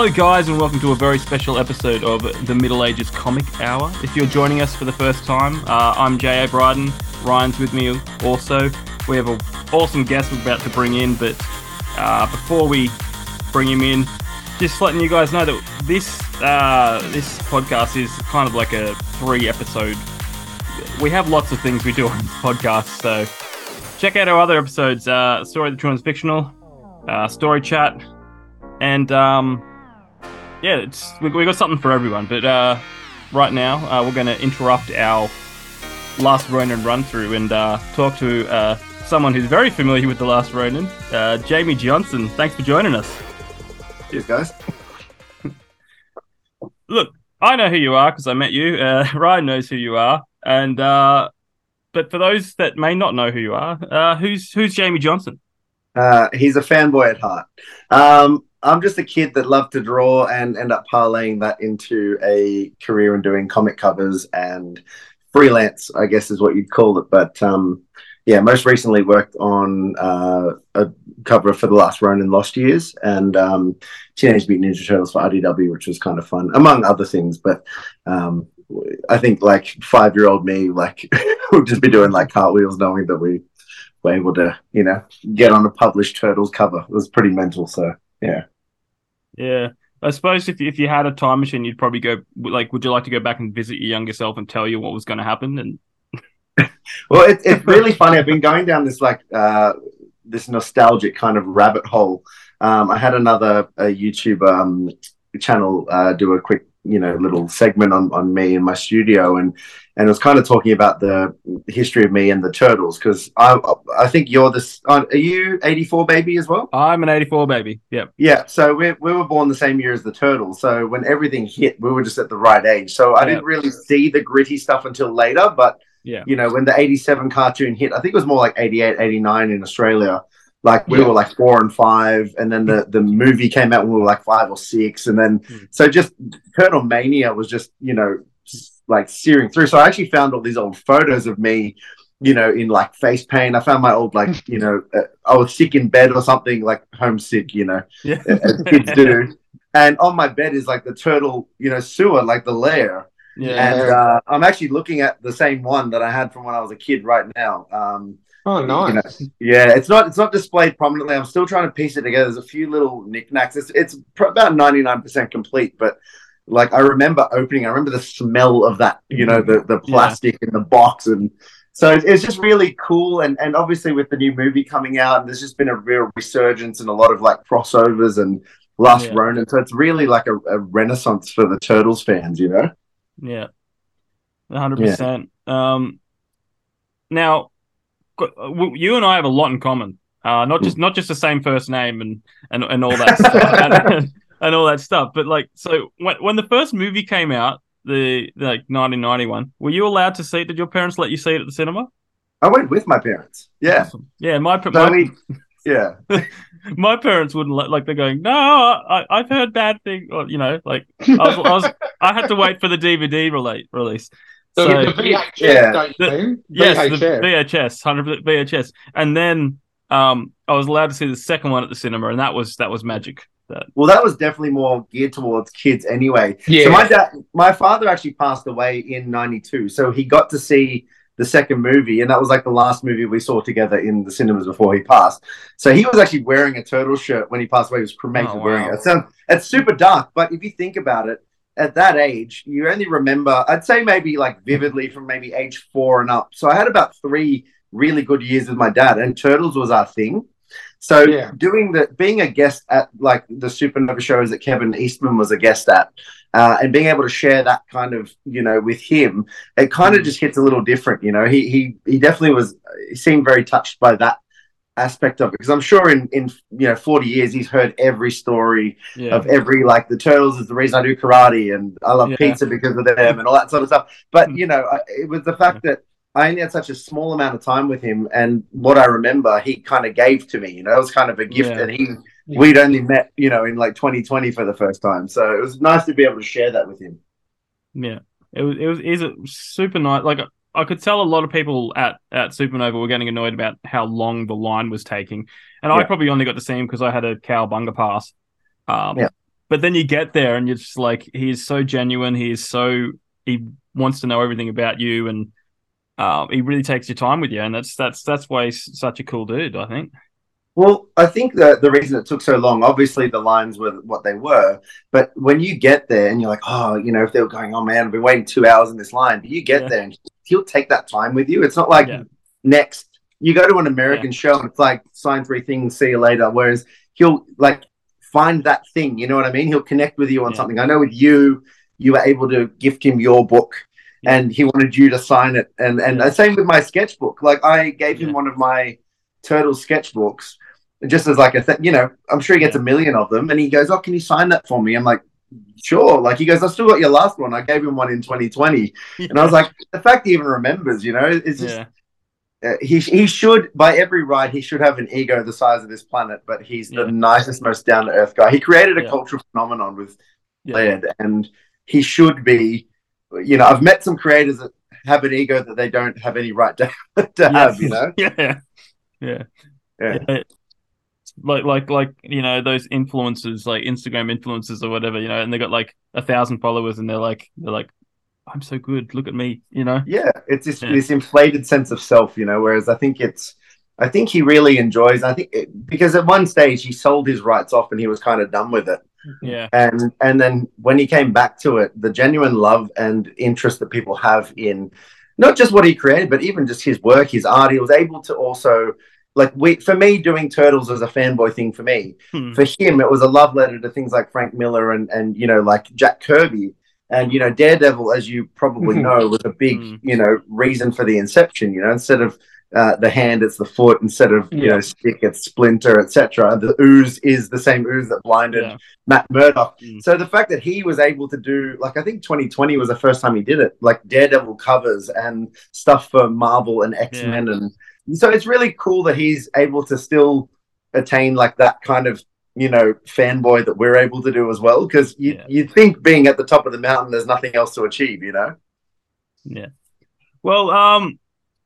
Hello, guys, and welcome to a very special episode of the Middle Agers Comic Hour. If you're joining us for the first time, uh, I'm J.A. Bryden. Ryan's with me also. We have an awesome guest we're about to bring in, but uh, before we bring him in, just letting you guys know that this uh, this podcast is kind of like a three episode. We have lots of things we do on this podcast, so check out our other episodes: uh, Story of the True and Fictional, uh, Story Chat, and um, yeah, it's we, we got something for everyone. But uh, right now, uh, we're going to interrupt our Last Ronin run through and uh, talk to uh, someone who's very familiar with the Last Ronin, uh, Jamie Johnson. Thanks for joining us. Cheers, guys. Look, I know who you are because I met you. Uh, Ryan knows who you are, and uh, but for those that may not know who you are, uh, who's who's Jamie Johnson? Uh, he's a fanboy at heart. Um, I'm just a kid that loved to draw and end up parlaying that into a career in doing comic covers and freelance, I guess is what you'd call it. But um, yeah, most recently worked on uh, a cover for The Last Ronin Lost Years and um, Teenage Mutant Ninja Turtles for IDW, which was kind of fun, among other things. But um, I think like five year old me, like, would just be doing like cartwheels knowing that we were able to, you know, get on a published Turtles cover. It was pretty mental. So yeah. Yeah. I suppose if if you had a time machine, you'd probably go like, would you like to go back and visit your younger self and tell you what was going to happen? And well, it, it's really funny. I've been going down this like uh, this nostalgic kind of rabbit hole. Um, I had another YouTube um, channel uh, do a quick, you know, little segment on, on me in my studio, and and it was kind of talking about the history of me and the turtles because I I think you're this. Are you eighty four baby as well? I'm an eighty four baby. Yep. Yeah. So we we were born the same year as the turtles. So when everything hit, we were just at the right age. So I didn't really see the gritty stuff until later, but Yeah. you know, when the 87 cartoon hit, I think it was more like 88, 89 in Australia. Like we Yeah. were like four and five, and then the, the movie came out when we were like five or six, and then Hmm. so just Turtle Mania was just you know like searing through. So I actually found all these old photos of me, you know, in like face paint. I found my old like you know uh, I was sick in bed or something like homesick, you know, Yeah. as kids do. And on my bed is like the turtle, you know, sewer, like the lair Yeah. and uh, I'm actually looking at the same one that I had from when I was a kid right now. Um, Oh, nice. yeah, it's not it's not displayed prominently. I'm still trying to piece it together. There's a few little knickknacks. It's it's pr- about 99% complete, but like I remember opening. I remember the smell of that. You know, the the Yeah. plastic in the box, and so it's, it's just really cool. And and obviously with the new movie coming out, there's just been a real resurgence and a lot of like crossovers and Last Yeah. Ronin. So it's really like a, a renaissance for the Turtles fans. You know. Yeah, hundred percent. Um, now, you and I have a lot in common. Uh, not just not just the same first name and and, and all that stuff and, and all that stuff, but like so when when the first movie came out, the like 1991, were you allowed to see it? Did your parents let you see it at the cinema? I went with my parents. Yeah. Awesome. yeah. My pa- So my, we, yeah. my parents wouldn't let like they're going. No, I, I've heard bad things. Or, you know, like I was, I was I had to wait for the DVD release release. So, So- the VHS, Yeah. don't you The- mean? Yes, the VHS. VHS, hundred VHS, and then um, I was allowed to see the second one at the cinema, and that was that was magic. That Well, that was definitely more geared towards kids anyway. Yeah. So my dad, my father actually passed away in '92, so he got to see the second movie, and that was like the last movie we saw together in the cinemas before he passed. So he was actually wearing a turtle shirt when he passed away. He was cremated Oh, wow. wearing it. So um, it's super dark, but if you think about it, at that age, you only remember, I'd say maybe like vividly from maybe age four and up. So I had about three really good years with my dad, and turtles was our thing. So Yeah. doing the being a guest at like the Supernova shows that Kevin Eastman was a guest at, uh, and being able to share that kind of you know with him, it kind of Mm. just hits a little different. You know, he he he definitely was. He seemed very touched by that aspect of it because I'm sure in in you know 40 years he's heard every story yeah, of every like the turtles is the reason I do karate and I love Yeah. pizza because of them and all that sort of stuff. But Mm. you know, it was the fact that I only had such a small amount of time with him, and what I remember he kind of gave to me. You know, it was kind of a gift, Yeah. and he we'd only met you know in like 2020 for the first time, so it was nice to be able to share that with him. yeah. It was it was is a super nice. Like I could tell a lot of people at at Supernova were getting annoyed about how long the line was taking, and I probably only got to see him because I had a cowabunga pass. Um, Yeah. but then you get there and you're just like, he is so genuine. He is so he wants to know everything about you, and um, he really takes your time with you, and that's that's that's why he's such a cool dude. I think. Well, I think that the reason it took so long, obviously the lines were what they were, but when you get there and you're like, oh, you know, if they were going, oh man, I've been waiting two hours in this line, but you get Yeah. there and he'll take that time with you. It's not like Yeah. next, you go to an American show and it's like sign three things, see you later. Whereas he'll like find that thing, you know what I mean? He'll connect with you on Yeah. something. I know with you, you were able to gift him your book. Yeah. And he wanted you to sign it, and and Yeah. the same with my sketchbook. Like I gave him Yeah. one of my turtle sketchbooks, just as like a thing, you know, I'm sure he gets a million of them. And he goes, Oh, can you sign that for me? I'm like, Sure. Like he goes, I still got your last one. I gave him one in 2020. And I was like, the fact he even remembers, you know, is just, uh, he, he should, by every right, he should have an ego the size of this planet, but he's the nicest, most down to earth guy. He created a cultural phenomenon with yeah, Laird, and he should be, you know, I've met some creators that have an ego that they don't have any right to, to have, you know? yeah, yeah, yeah. Yeah. Yeah. Like, like, like, you know, those influencers, like Instagram influencers or whatever, you know, and they got like a thousand followers, and they're like, they're like, I'm so good. Look at me, you know. Yeah, it's this, Yeah. this inflated sense of self, you know. Whereas I think it's, I think he really enjoys. I think it, because at one stage he sold his rights off and he was kind of done with it, Yeah, and and then when he came back to it, the genuine love and interest that people have in not just what he created, but even just his work, his art, he was able to also. Like we, for me, doing turtles was a fanboy thing for me. Hmm. For him, it was a love letter to things like Frank Miller and and you know like Jack Kirby and you know Daredevil, as you probably Mhm. know, was a big Mm. you know reason for the inception. You know, instead of uh, the hand, it's the foot. Instead of you know stick, it's splinter, etc. The ooze is the same ooze that blinded yeah, Matt Murdock. Mm. So the fact that he was able to do like I think 2020 was the first time he did it, like Daredevil covers and stuff for Marvel and X Men, and so it's really cool that he's able to still attain like that kind of you know fanboy that we're able to do as well. Because you Yeah. you think being at the top of the mountain, there's nothing else to achieve, you know? yeah. Well, um,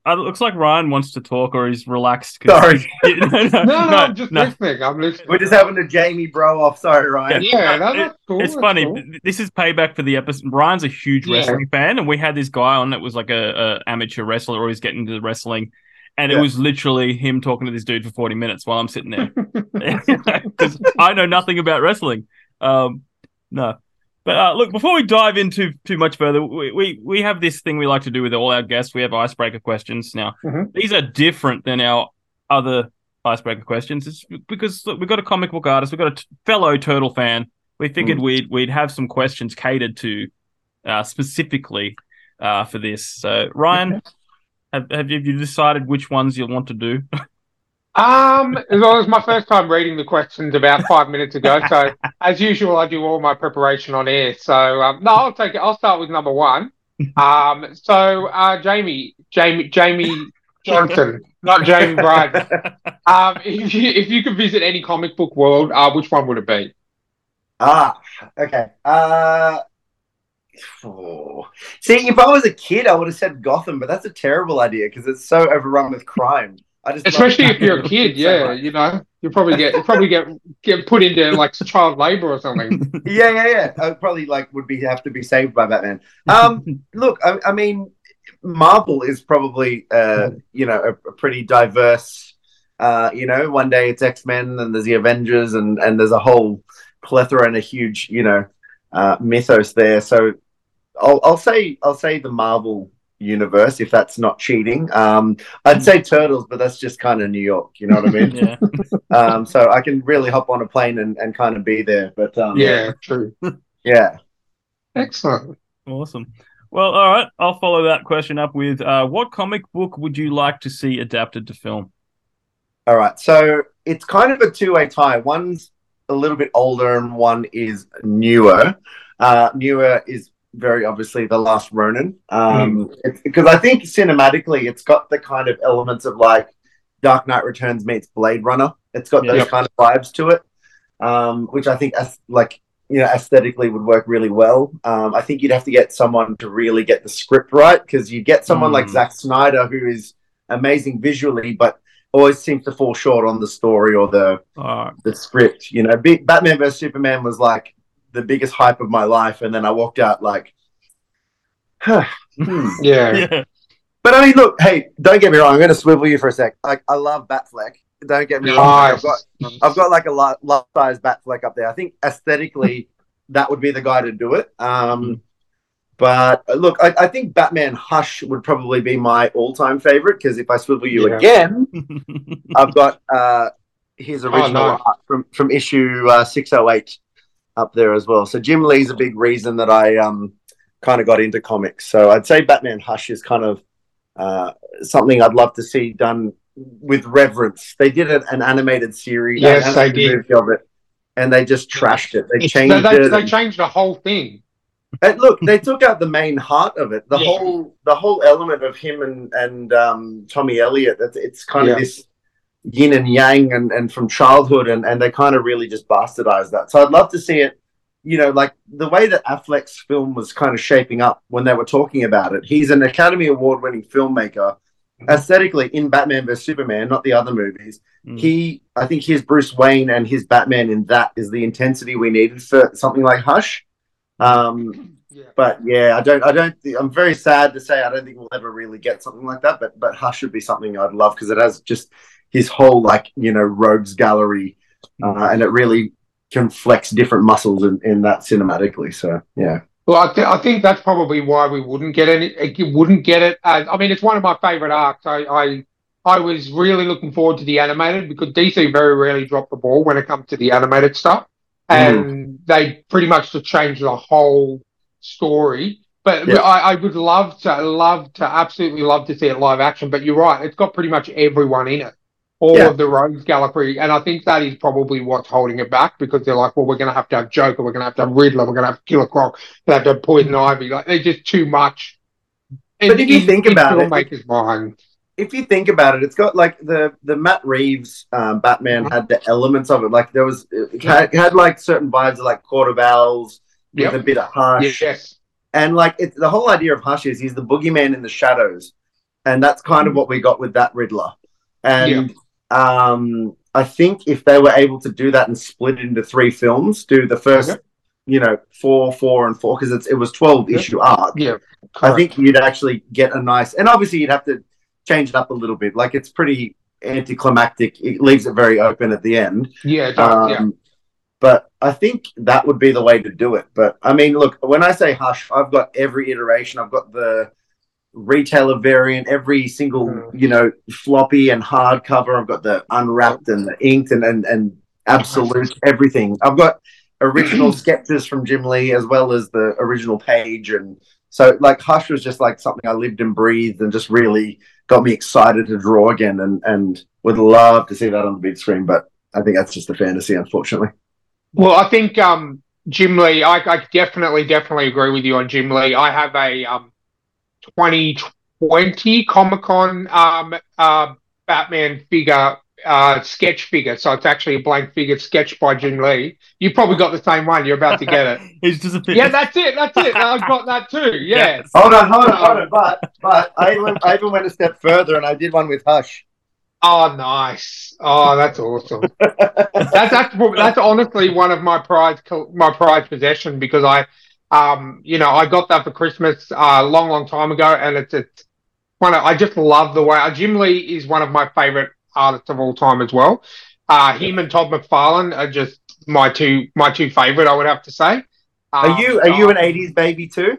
it looks like Ryan wants to talk, or he's relaxed. 'cause- Sorry, no, no, No, no, I'm just no. listening. I'm listening. we're just having a Jamie bro off. Sorry, Ryan. yeah, no, It- cool. It's that's funny. cool. This is payback for the episode. Ryan's a huge Yeah. wrestling fan, and we had this guy on that was like a, a amateur wrestler, or he's getting into wrestling, and it was literally him talking to this dude for forty minutes while I'm sitting there because I know nothing about wrestling. Um, no, but uh, look, before we dive into too much further, we, we we have this thing we like to do with all our guests. We have icebreaker questions. Now, Mhm. these are different than our other icebreaker questions. It's because look, we've got a comic book artist, we've got a t- fellow turtle fan. We figured we'd we'd have some questions catered to uh, specifically uh, for this. So, Ryan, have, have you have you decided which ones you want to do? Um, it was my first time reading the questions about five minutes ago. So, as usual, I do all my preparation on air. So, um, no, I'll take it. I'll start with number one. Um, so, uh, Jamie, Jamie, Jamie Johnson, not Jamie Bryan. Um, if you, if you could visit any comic book world, uh, which one would it be? Ah, okay. Uh, oh. See, if I was a kid, I would have said Gotham, but that's a terrible idea because it's so overrun with crime. I just Especially if you're a kid, yeah, much. you know, you probably get you probably get get put into like child labor or something. yeah, yeah, yeah. I probably like would be have to be saved by Batman. Um, look, I, I mean, Marvel is probably uh, you know, a, a pretty diverse. Uh, you know, one day it's X Men, and there's the Avengers, and and there's a whole plethora and a huge, you know, uh, mythos there. So, I'll I'll say I'll say the Marvel universe if that's not cheating. Um, I'd say Turtles, but that's just kind of New York. You know what I mean? yeah, um, so I can really hop on a plane and, and kind of be there. But um, Yeah, true. yeah. Excellent. awesome. Well, all right, I'll follow that question up with uh, what comic book would you like to see adapted to film? All right. So it's kind of a two way tie. One's a little bit older and one is newer. Uh, newer is very obviously The Last Ronin. Um, because I think cinematically it's got the kind of elements of like Dark Knight Returns meets Blade Runner. It's got those kind of vibes to it, um, which I think as, like you know aesthetically would work really well. Um, I think you'd have to get someone to really get the script right because you get someone like Mm. Zack Snyder who is amazing visually, but always seems to fall short on the story or the right. the script. You know, Batman vs Superman was like the biggest hype of my life, and then I walked out like, huh, hmm. Yeah. Yeah. But I mean, look, hey, don't get me wrong. I'm going to swivel you for a sec. Like, I love Batfleck. Don't get me wrong. I've got, I've got like a lot, lot size Batfleck up there. I think aesthetically, that would be the guy to do it. Um, but uh, look, I, I think Batman Hush would probably be my all-time favorite because if I swivel you Yeah. again, I've got uh, his original nice. art from from issue uh, 608 up there as well. So Jim Lee's a big reason that I um kind of got into comics. So I'd say Batman Hush is kind of uh, something I'd love to see done with reverence. They did an, an animated series, Yes, an they animated movie of it, and they just trashed it. They It's- changed they, it. they changed the whole thing. And look, they took out the main heart of it. The Yeah. whole the whole element of him and and um, Tommy Elliott. It's, it's kind Yeah. of this yin and yang, and and from childhood, and and they kind of really just bastardized that. So I'd love to see it. You know, like the way that Affleck's film was kind of shaping up when they were talking about it. He's an Academy Award winning filmmaker. Aesthetically, in Batman vs Superman, not the other movies, Mm. he I think his Bruce Wayne and his Batman in that is the intensity we needed for something like Hush. Um, Yeah. but yeah, I don't, I don't. I'm very sad to say I don't think we'll ever really get something like that. But but Hush should be something I'd love because it has just his whole like you know rogues gallery, uh, and it really can flex different muscles in, in that cinematically. So yeah, Well, I, th- I think that's probably why we wouldn't get any. You wouldn't get it. As, I mean, it's one of my favorite arcs. I, I I was really looking forward to the animated because DC very rarely drop the ball when it comes to the animated stuff, and they pretty much just changed the whole story. But Yeah. I, I would love to, love to, absolutely love to see it live action. But you're right; it's got pretty much everyone in it, all Yeah. of the rogues gallery, and I think that is probably what's holding it back because they're like, well, we're going to have to have Joker, we're going to have to have Riddler, we're going to have Killer Croc, they have to have Poison mm. Ivy. Like they're just too much. But if you think about it- filmmakers' mind, if you think about it, it's got like the the Matt Reeves um, Batman had the elements of it. Like there was it mm. had, it had like certain vibes of like Court of Owls with a bit of Hush. yes, And like it's the whole idea of Hush is he's the boogeyman in the shadows, and that's kind of mm. what we got with that Riddler. And um, I think if they were able to do that and split it into three films, do the first, Okay. you know, four, four, and four, because it's it was twelve Yep. issue arc. yeah, I think you'd actually get a nice, and obviously you'd have to change it up a little bit. Like it's pretty anticlimactic. It leaves it very open at the end. yeah, does, yeah. Um, But I think that would be the way to do it. But I mean, look, when I say Hush, I've got every iteration. I've got the retailer variant, every single, Mm. you know, floppy and hardcover. I've got the unwrapped and the inked and, and, and absolute everything. I've got original sketches from Jim Lee as well as the original page. And so, like, Hush was just like something I lived and breathed and just really got me excited to draw again and, and would love to see that on the big screen. But I think that's just a fantasy, unfortunately. Well, I think um, Jim Lee. I, I definitely, definitely agree with you on Jim Lee. I have a um, 2020 Comic Con um, uh, Batman figure, uh, sketch figure. So it's actually a blank figure sketch by Jim Lee. You probably got the same one. You're about to get it. He's disappeared. yeah, that's it. That's it. I've got that too. Yeah. Yes. Hold on, hold on, hold on. But but I even, I even went a step further and I did one with Hush. Oh, nice. Oh, that's awesome. that's that's that's honestly one of my prized my prized possession because I, um, you know, I got that for Christmas uh, a long, long time ago, and it's it's one of, I just love the way uh, Jim Lee is one of my favorite artists of all time as well. Uh, him and Todd McFarlane are just my two my two favorite. I would have to say. Are Um, you are you an uh, '80s baby too?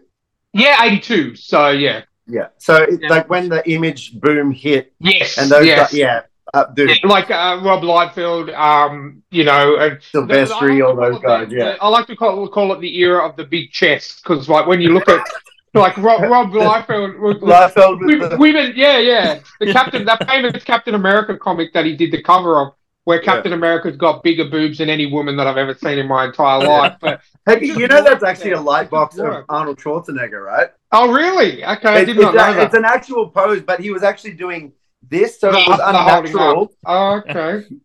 Yeah, eighty two. So yeah. Yeah. So it's Yeah. like when the image boom hit Yes. and those yes. guys, yeah, uh, dude, Yeah, like uh, Rob Liefeld, um, you know, and Silvestri, I all those guys, the- yeah. I like to call, call it the era of the big chest because, like, when you look at like Rob, Rob Liefeld, Liefeld women, the, women, yeah, yeah, the Captain, that famous Captain America comic that he did the cover of, where Yeah. Captain America's got bigger boobs than any woman that I've ever seen in my entire life. But Hey, you know that's actually a light box of Arnold Schwarzenegger, right? oh, really? Okay, I did not it's, know a- that. it's an actual pose, but he was actually doing this, so it was The- the holding unnatural. Oh, okay.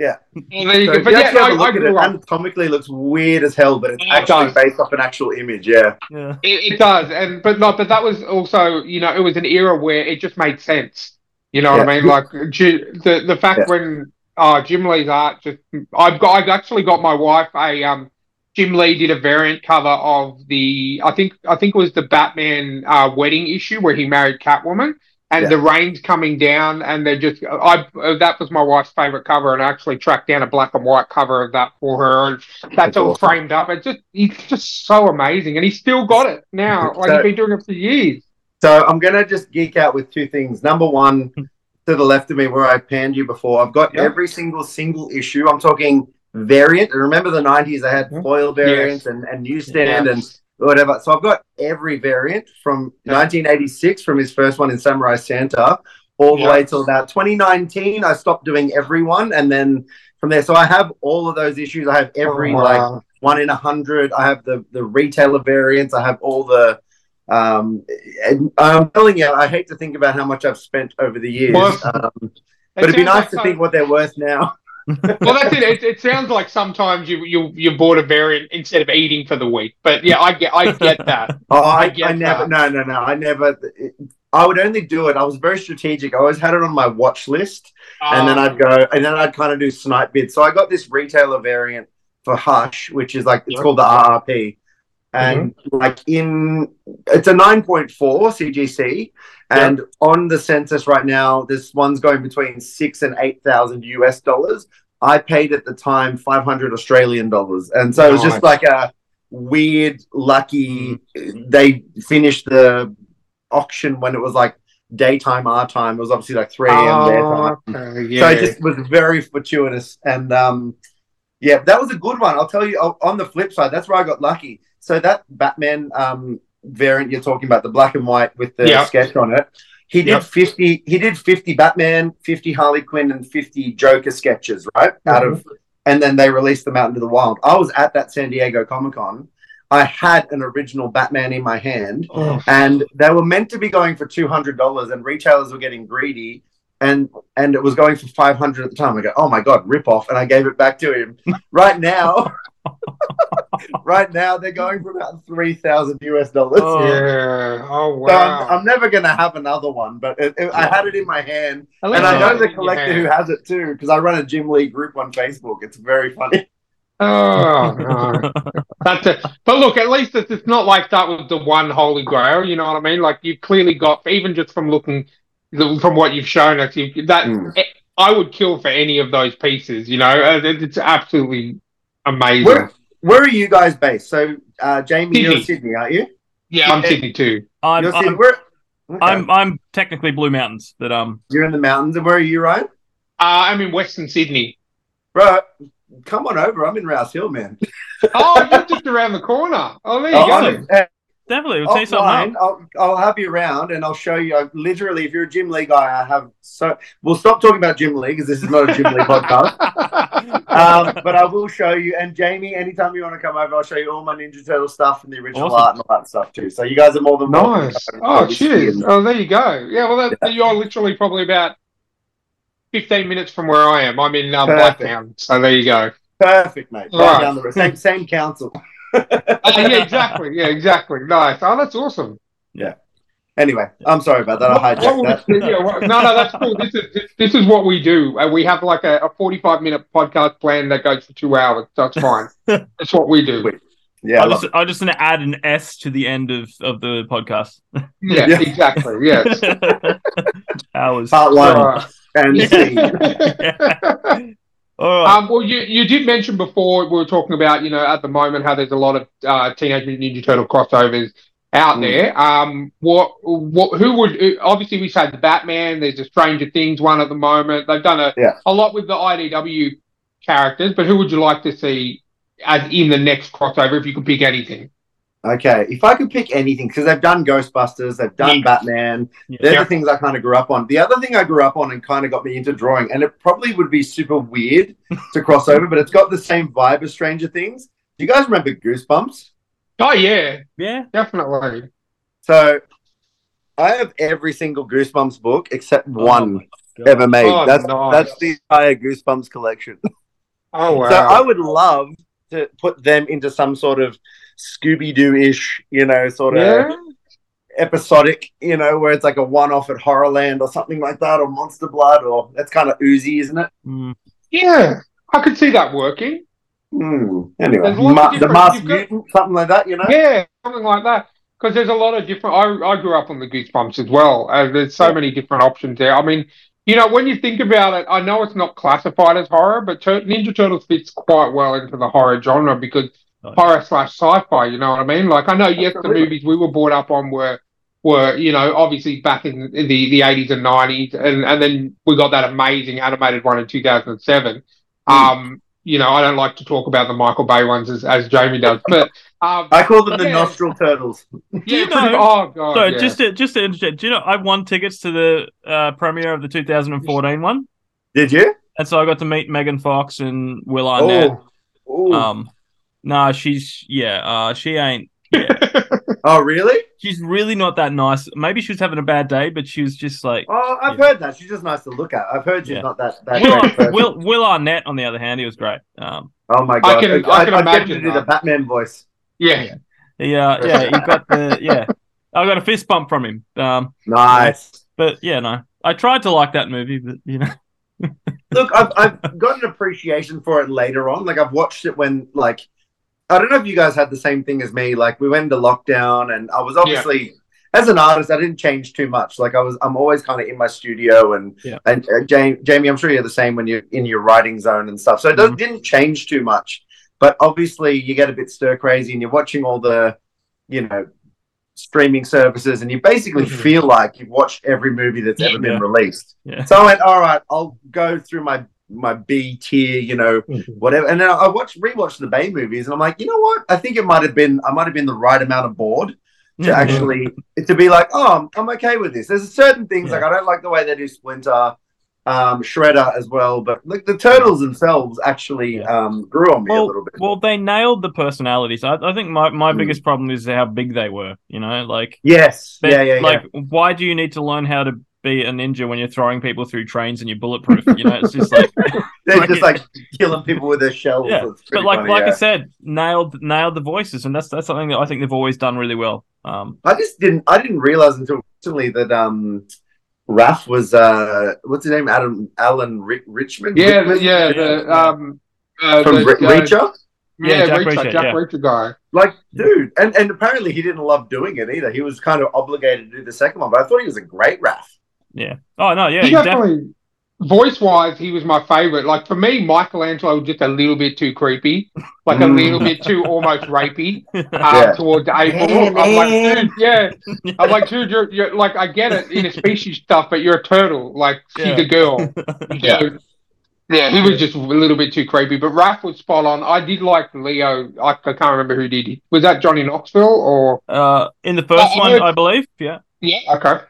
Yeah. Well, there you So go. But you yeah, actually have I, a I look at it, grew up. anatomically looks weird as hell, but it's it actually does. based off an actual image. Yeah. Yeah. It, it does, and but no, but that was also, you know, it was an era where it just made sense. You know what I mean? Like the the fact Yeah. when uh, Jim Lee's art just, I've got, I've actually got my wife a um, Jim Lee did a variant cover of the I think I think it was the Batman uh, wedding issue where he married Catwoman, and Yeah. the rain's coming down, and they're just I that was my wife's favorite cover, and I actually tracked down a black and white cover of that for her, and that's, That's all awesome. framed up. It's just he's just so amazing, and he's still got it now. Like So- he's been doing it for years. So I'm gonna just geek out with two things. Number one, to the left of me where I panned you before, I've got every single single issue. I'm talking variant. Remember the 90s, they had foil variants and, and newsstand Yeah. and whatever. So I've got every variant from Yeah. 1986 from his first one in Samurai Santa all the Yeah. way till about 2019. I stopped doing everyone and then from there. So I have all of those issues. I have every Oh, like wow. one in a hundred. I have the the retailer variants. I have all the. Um, and I'm telling you, I hate to think about how much I've spent over the years. Um, but it'd be nice like to think what they're worth now. Well, that's it. it. It sounds like sometimes you you you bought a variant instead of eating for the week. But yeah, I get I get that. Oh, I I, get I never. that. No, no, no. I never. I would only do it. I was very strategic. I always had it on my watch list, and then Um, I'd go, and then I'd kind of do snipe bids. So I got this retailer variant for Hush, which is like it's called the RRP, and like in it's a nine point four CGC, and on the census right now, this one's going between six and eight thousand US dollars. I paid at the time five hundred Australian dollars, and so it was just like a weird, lucky. They finished the auction when it was like daytime our time. It was obviously like three a.m. their time. Oh, okay, So it just was very fortuitous. And um, yeah, that was a good one. I'll tell you oh, on the flip side, that's where I got lucky. So that Batman um, variant you're talking about, the black and white with the Yeah. sketch on it, he did Yep. 50, he did 50 Batman, 50 Harley Quinn, and 50 Joker sketches, right? Out of and then they released them out into the wild. I was at that San Diego Comic Con. I had an original Batman in my hand Oh, and they were meant to be going for two hundred dollars, and retailers were getting greedy, and and it was going for five hundred at the time. I go, oh my god, rip off, and I gave it back to him. right now, right now they're going for about three thousand US dollars. Oh. yeah. Oh So wow. I'm, I'm never gonna have another one, but it, it- I had it in my hand, At and I know the it in your collector who has it too because I run a Jim Lee group on Facebook. It's very funny. Oh no. That's it. But look, at least it's, it's not like that was the one holy grail. You know what I mean? Like you've clearly got, even just from looking, from what you've shown us, you, that Mm. I would kill for any of those pieces. You know, Uh, it's absolutely amazing. Where where are you guys based? So uh, Jamie, you're Sydney. Sydney, aren't you? yeah, I'm Sydney too. I'm, You're Sydney. I'm, Where? Okay. I'm I'm technically Blue Mountains, but um, You're in the mountains, and where are you, Ryan? Uh, I'm in Western Sydney. Bro, come on over. I'm in Rouse Hill, man. Oh, you're just around the corner. Oh, there you Oh, go. Honest- definitely we'll take something offline, up. I'll, I'll have you around and I'll show you. I, literally, if you're a Jim Lee guy, I have so. We'll stop talking about Jim Lee because this is not a Jim Lee podcast. Um, but I will show you. And Jamie, anytime you want to come over, I'll show you all my Ninja Turtle stuff and the original Awesome. art and all that stuff too. So you guys are more than welcome. Nice. Oh, cheers. Oh, there you go. Yeah, well, that, you're literally probably about 15 minutes from where I am. I'm in Perfect. Blacktown. So there you go. Perfect, mate. Right, Right. down the road. Same, same council. Oh, yeah, exactly. Yeah, exactly. Nice. Oh, that's awesome. Yeah. Anyway, I'm sorry about that. I What- hijacked that. yeah, what- no, no, that's cool. This is this, this is what we do. Uh, we have like a, a 45 minute podcast plan that goes for two hours. That's fine. that's what we do. Yeah, I I'm just, I'm just going to add an S to the end of, of the podcast. Yeah, Yeah. exactly. Yes. Hours. part one Right. and C. Right. Um, well, you, you did mention before we were talking about you know at the moment how there's a lot of uh, Teenage Mutant Ninja Turtle crossovers out Mm. there. Um, what what who would obviously we had the Batman. There's a Stranger Things one at the moment. They've done a Yeah. a lot with the IDW characters, but who would you like to see as in the next crossover if you could pick anything? Okay, if I could pick anything, because they've done Ghostbusters, they've done Yeah. Batman, Yeah. they're Yeah. the things I kind of grew up on. The other thing I grew up on and kind of got me into drawing, and it probably would be super weird to cross over, but it's got the same vibe as Stranger Things. Do you guys remember Goosebumps? Oh yeah, Yeah. definitely. So I have every single Goosebumps book except oh one God. ever made. Oh, that's nice. that's the entire Goosebumps collection. Oh wow. So I would love to put them into some sort of Scooby Doo ish, you know, sort of yeah. episodic, you know, where it's like a one off at Horrorland or something like that, or Monster Blood, or that's kind of oozy, isn't it? Mm. Yeah, I could see that working. Hmm. Anyway, There's lots of Ma- the Masked got- Mutant, something like that, you know. Yeah, something like that. Because there's a lot of different. I, I grew up on the Goosebumps as well. Uh, there's so Yeah. many different options there. I mean, you know, when you think about it, I know it's not classified as horror, but Tur- Ninja Turtles fits quite well into the horror genre because Horror slash sci-fi. You know what I mean? Like I know, yes, the movies we were brought up on were were you know obviously back in the the 80s and 90s, and and then we got that amazing animated one in 2007. Hmm. Um, you know, I don't like to talk about the Michael Bay ones as, as Jamie does, but um, I call them the Yeah. nostril turtles. yeah, you know- oh god, So yeah. just to just to interject, do you know I won tickets to the uh, premiere of the 2014 one, Did you? and so I got to meet Megan Fox and Will Arnett. Oh. Ooh. Um, nah, she's yeah, uh, she ain't. oh, really? She's really not that nice. Maybe she was having a bad day, but she was just like. Oh, I've Yeah. heard that. She's just nice to look at. I've heard she's Yeah. not that that Will, person. Will Will Arnett, on the other hand, he was great. Um, oh my god! can- I can I'd get him imagine to do the Batman voice. yeah. he, uh, yeah, he got the yeah. I got a fist bump from him. Um, Nice. but yeah, no, I tried to like that movie, but you know, Look, I've I've got an appreciation for it later on. Like I've watched it when like I don't know if you guys had the same thing as me. Like we went into lockdown, and I was obviously as an artist, I didn't change too much. Like I was, I'm always kind of in my studio, and Yeah. and uh, Jamie, Jamie, I'm sure you're the same when you're in your writing zone and stuff. So it doesn't Mhm. didn't change too much. But obviously, you get a bit stir crazy, and you're watching all the, you know, streaming services, and you basically Mhm. feel like you've watched every movie that's ever been Yeah. released. yeah, So I went, all right, I'll go through my my B tier, you know, whatever. And then I watched rewatched the Bay movies, and I'm like, you know what? I think it might have been I might have been the right amount of bored to actually to be like, oh, I'm, I'm okay with this. There's certain things Yeah. like I don't like the way they do Splinter, um, Shredder as well, but like the turtles themselves actually Yeah. um, grew on me a little bit. well, they nailed the personalities. I, I think my, my Mm. biggest problem is how big they were. You know, like yes, yeah, yeah, yeah. like why do you need to learn how to be a ninja when you're throwing people through trains and you're bulletproof? You know, it's just like They're like just it- like killing people with their shells. Yeah, but like funny, like yeah. I said, nailed nailed the voices, and that's that's something that I think they've always done really well. Um, I just didn't. I didn't realize until recently that um, Raph was uh, what's his name? Adam Alan Ri- Richmond. Yeah, Rickman? the, yeah, the um, uh, from the, Re- Reacher. yeah, Yeah, Jack Reacher, Reacher, Jack yeah. Reacher guy. Like, dude, and and apparently he didn't love doing it either. He was kind of obligated to do the second one, but I thought he was a great Raph. Yeah. Oh no, yeah. he he def- definitely, voice wise, he was my favorite. Like for me, Michelangelo was just a little bit too creepy, like a Mm. little bit too almost rapey uh, Yeah. towards April. Hey, I'm like, dude, yeah. I'm like, dude, you're, you're like, I get it in a species stuff, but you're a turtle. Like she's a girl. Yeah. So, yeah, he was just a little bit too creepy. But Raph was spot on. I did like Leo. I, I can't remember who did it. Was that Johnny Knoxville or? uh, in the first I one, heard- I believe. Yeah. Yeah. Okay.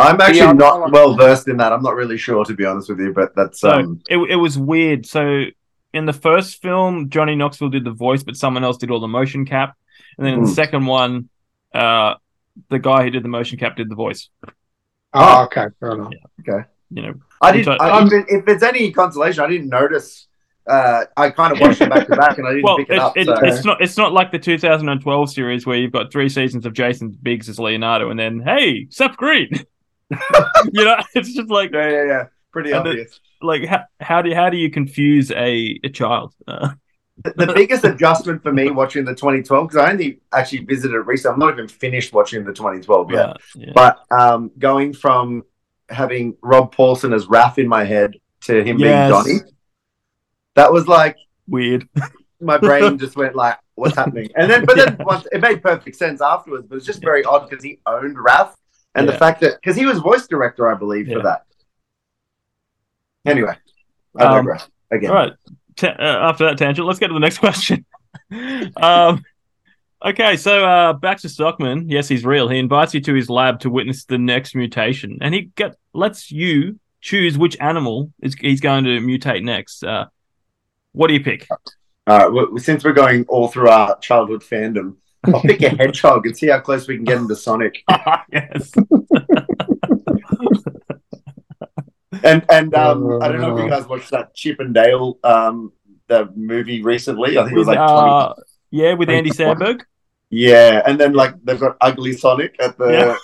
I'm actually Yeah, not like- well versed in that. I'm not really sure to be honest with you, but that's So um, it it was weird. So in the first film, Johnny Knoxville did the voice, but someone else did all the motion cap, and then in the Hmm. second one, uh, the guy who did the motion cap did the voice. Oh, okay. Fair enough. Okay. You know, I didn't. I, I- if, if it's any consolation, I didn't notice. Uh, I kind of watched it back to back, and I didn't well, pick it it, up. it, so. it's not it's not like the 2012 series where you've got three seasons of Jason Biggs as Leonardo, and then hey, Seth Green. you know, it's just like yeah, yeah, yeah. Pretty And the- obvious. like how, how do you, how do you confuse a a child? Uh, The, the biggest adjustment for me watching the 2012 because I only actually visited it recently. I'm not even finished watching the 2012 yet. yeah. But um, going from having Rob Paulsen as Raph in my head to him Yes. being Johnny, that was like Weird. my brain just went like, "What's happening?" And then, but then once it made perfect sense afterwards. But it's just very odd because he owned Raph, and the fact that because he was voice director, I believe, Yeah. for that. Anyway, I Um, digress again. All right. Ta- uh, after that tangent, let's get to the next question. um, okay, so uh, back to Stockman. Yes, he's real. He invites you to his lab to witness the next mutation, and he get lets you choose which animal is he's going to mutate next. Uh, what do you pick? All right, well, since we're going all through our childhood fandom, I'll pick a hedgehog and see how close we can get into Sonic. yes. And and um, I don't know if you guys watched that Chip and Dale um, the movie recently. I think it was With, like 20, uh, yeah, with Andy Samberg. yeah, and then like they've got Ugly Sonic at the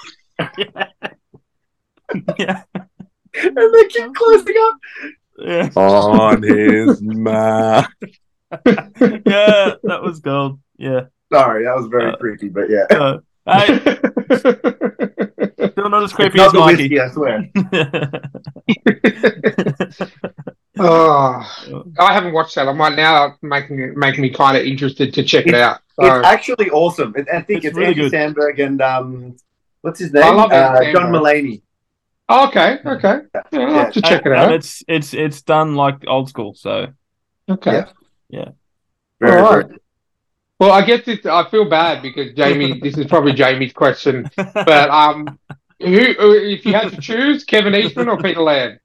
yeah. and they keep closing up Yeah. on his mouth. yeah, that was gold. Yeah. Sorry, that was very Uh, creepy, but yeah. Uh, hey, still not as It's creepy as Mikey. whiskey, I swear. oh, I haven't watched that. I might now making making me kind of interested to check it out. So, It's actually awesome. I think It's it's, really Andy good. Samberg and um, what's his name? I love uh, John Samberg. Mulaney. oh, okay, okay. Yeah, I'll have to check it out. and it's it's it's done like old school. So Okay. Yeah. Very, All right. very- Well, I guess it's, I feel bad because Jamie. this is probably Jamie's question, but um, who if you had to choose, Kevin Eastman or Peter Laird?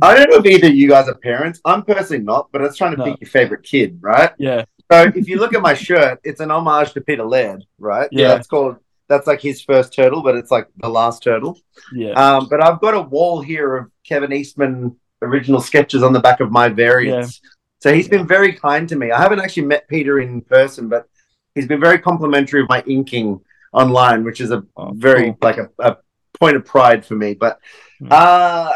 I don't know if either you guys are parents. I'm personally not, but I was trying to No. pick your favorite kid, right? yeah, So if you look at my shirt, it's an homage to Peter Laird, right? Yeah. it's called. That's like his first turtle, but it's like the last turtle. yeah, Um, but I've got a wall here of Kevin Eastman original sketches on the back of my variants. So he's been very kind to me. I haven't actually met Peter in person, but he's been very complimentary of my inking online, which is a Oh, very cool. like a, a point of pride for me. But Hmm. uh,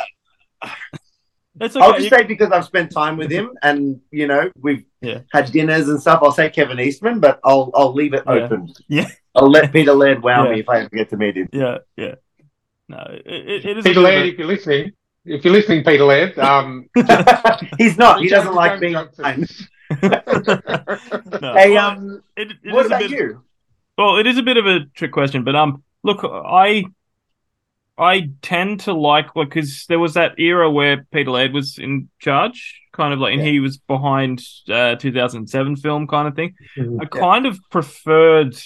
it's I'll okay. just say because I've spent time with him, and you know we've Yeah. had dinners and stuff. I'll say Kevin Eastman, but I'll I'll leave it Yeah. open. Yeah. I'll let Peter Laird wow Yeah. me if I ever get to meet him. yeah, yeah. No, it, it, it is Peter Laird, of if you're listening, if you're listening, Peter Laird, um, He's not. He James doesn't like Jones being Johnson. online. no, Hey, well, um, it, it what is a about bit- you? Well, it is a bit of a trick question, but um, look, I I tend to like because there was that era where Peter Laird was in charge, kind of like, and Yeah. he was behind uh, 2007 film kind of thing. I Yeah. kind of preferred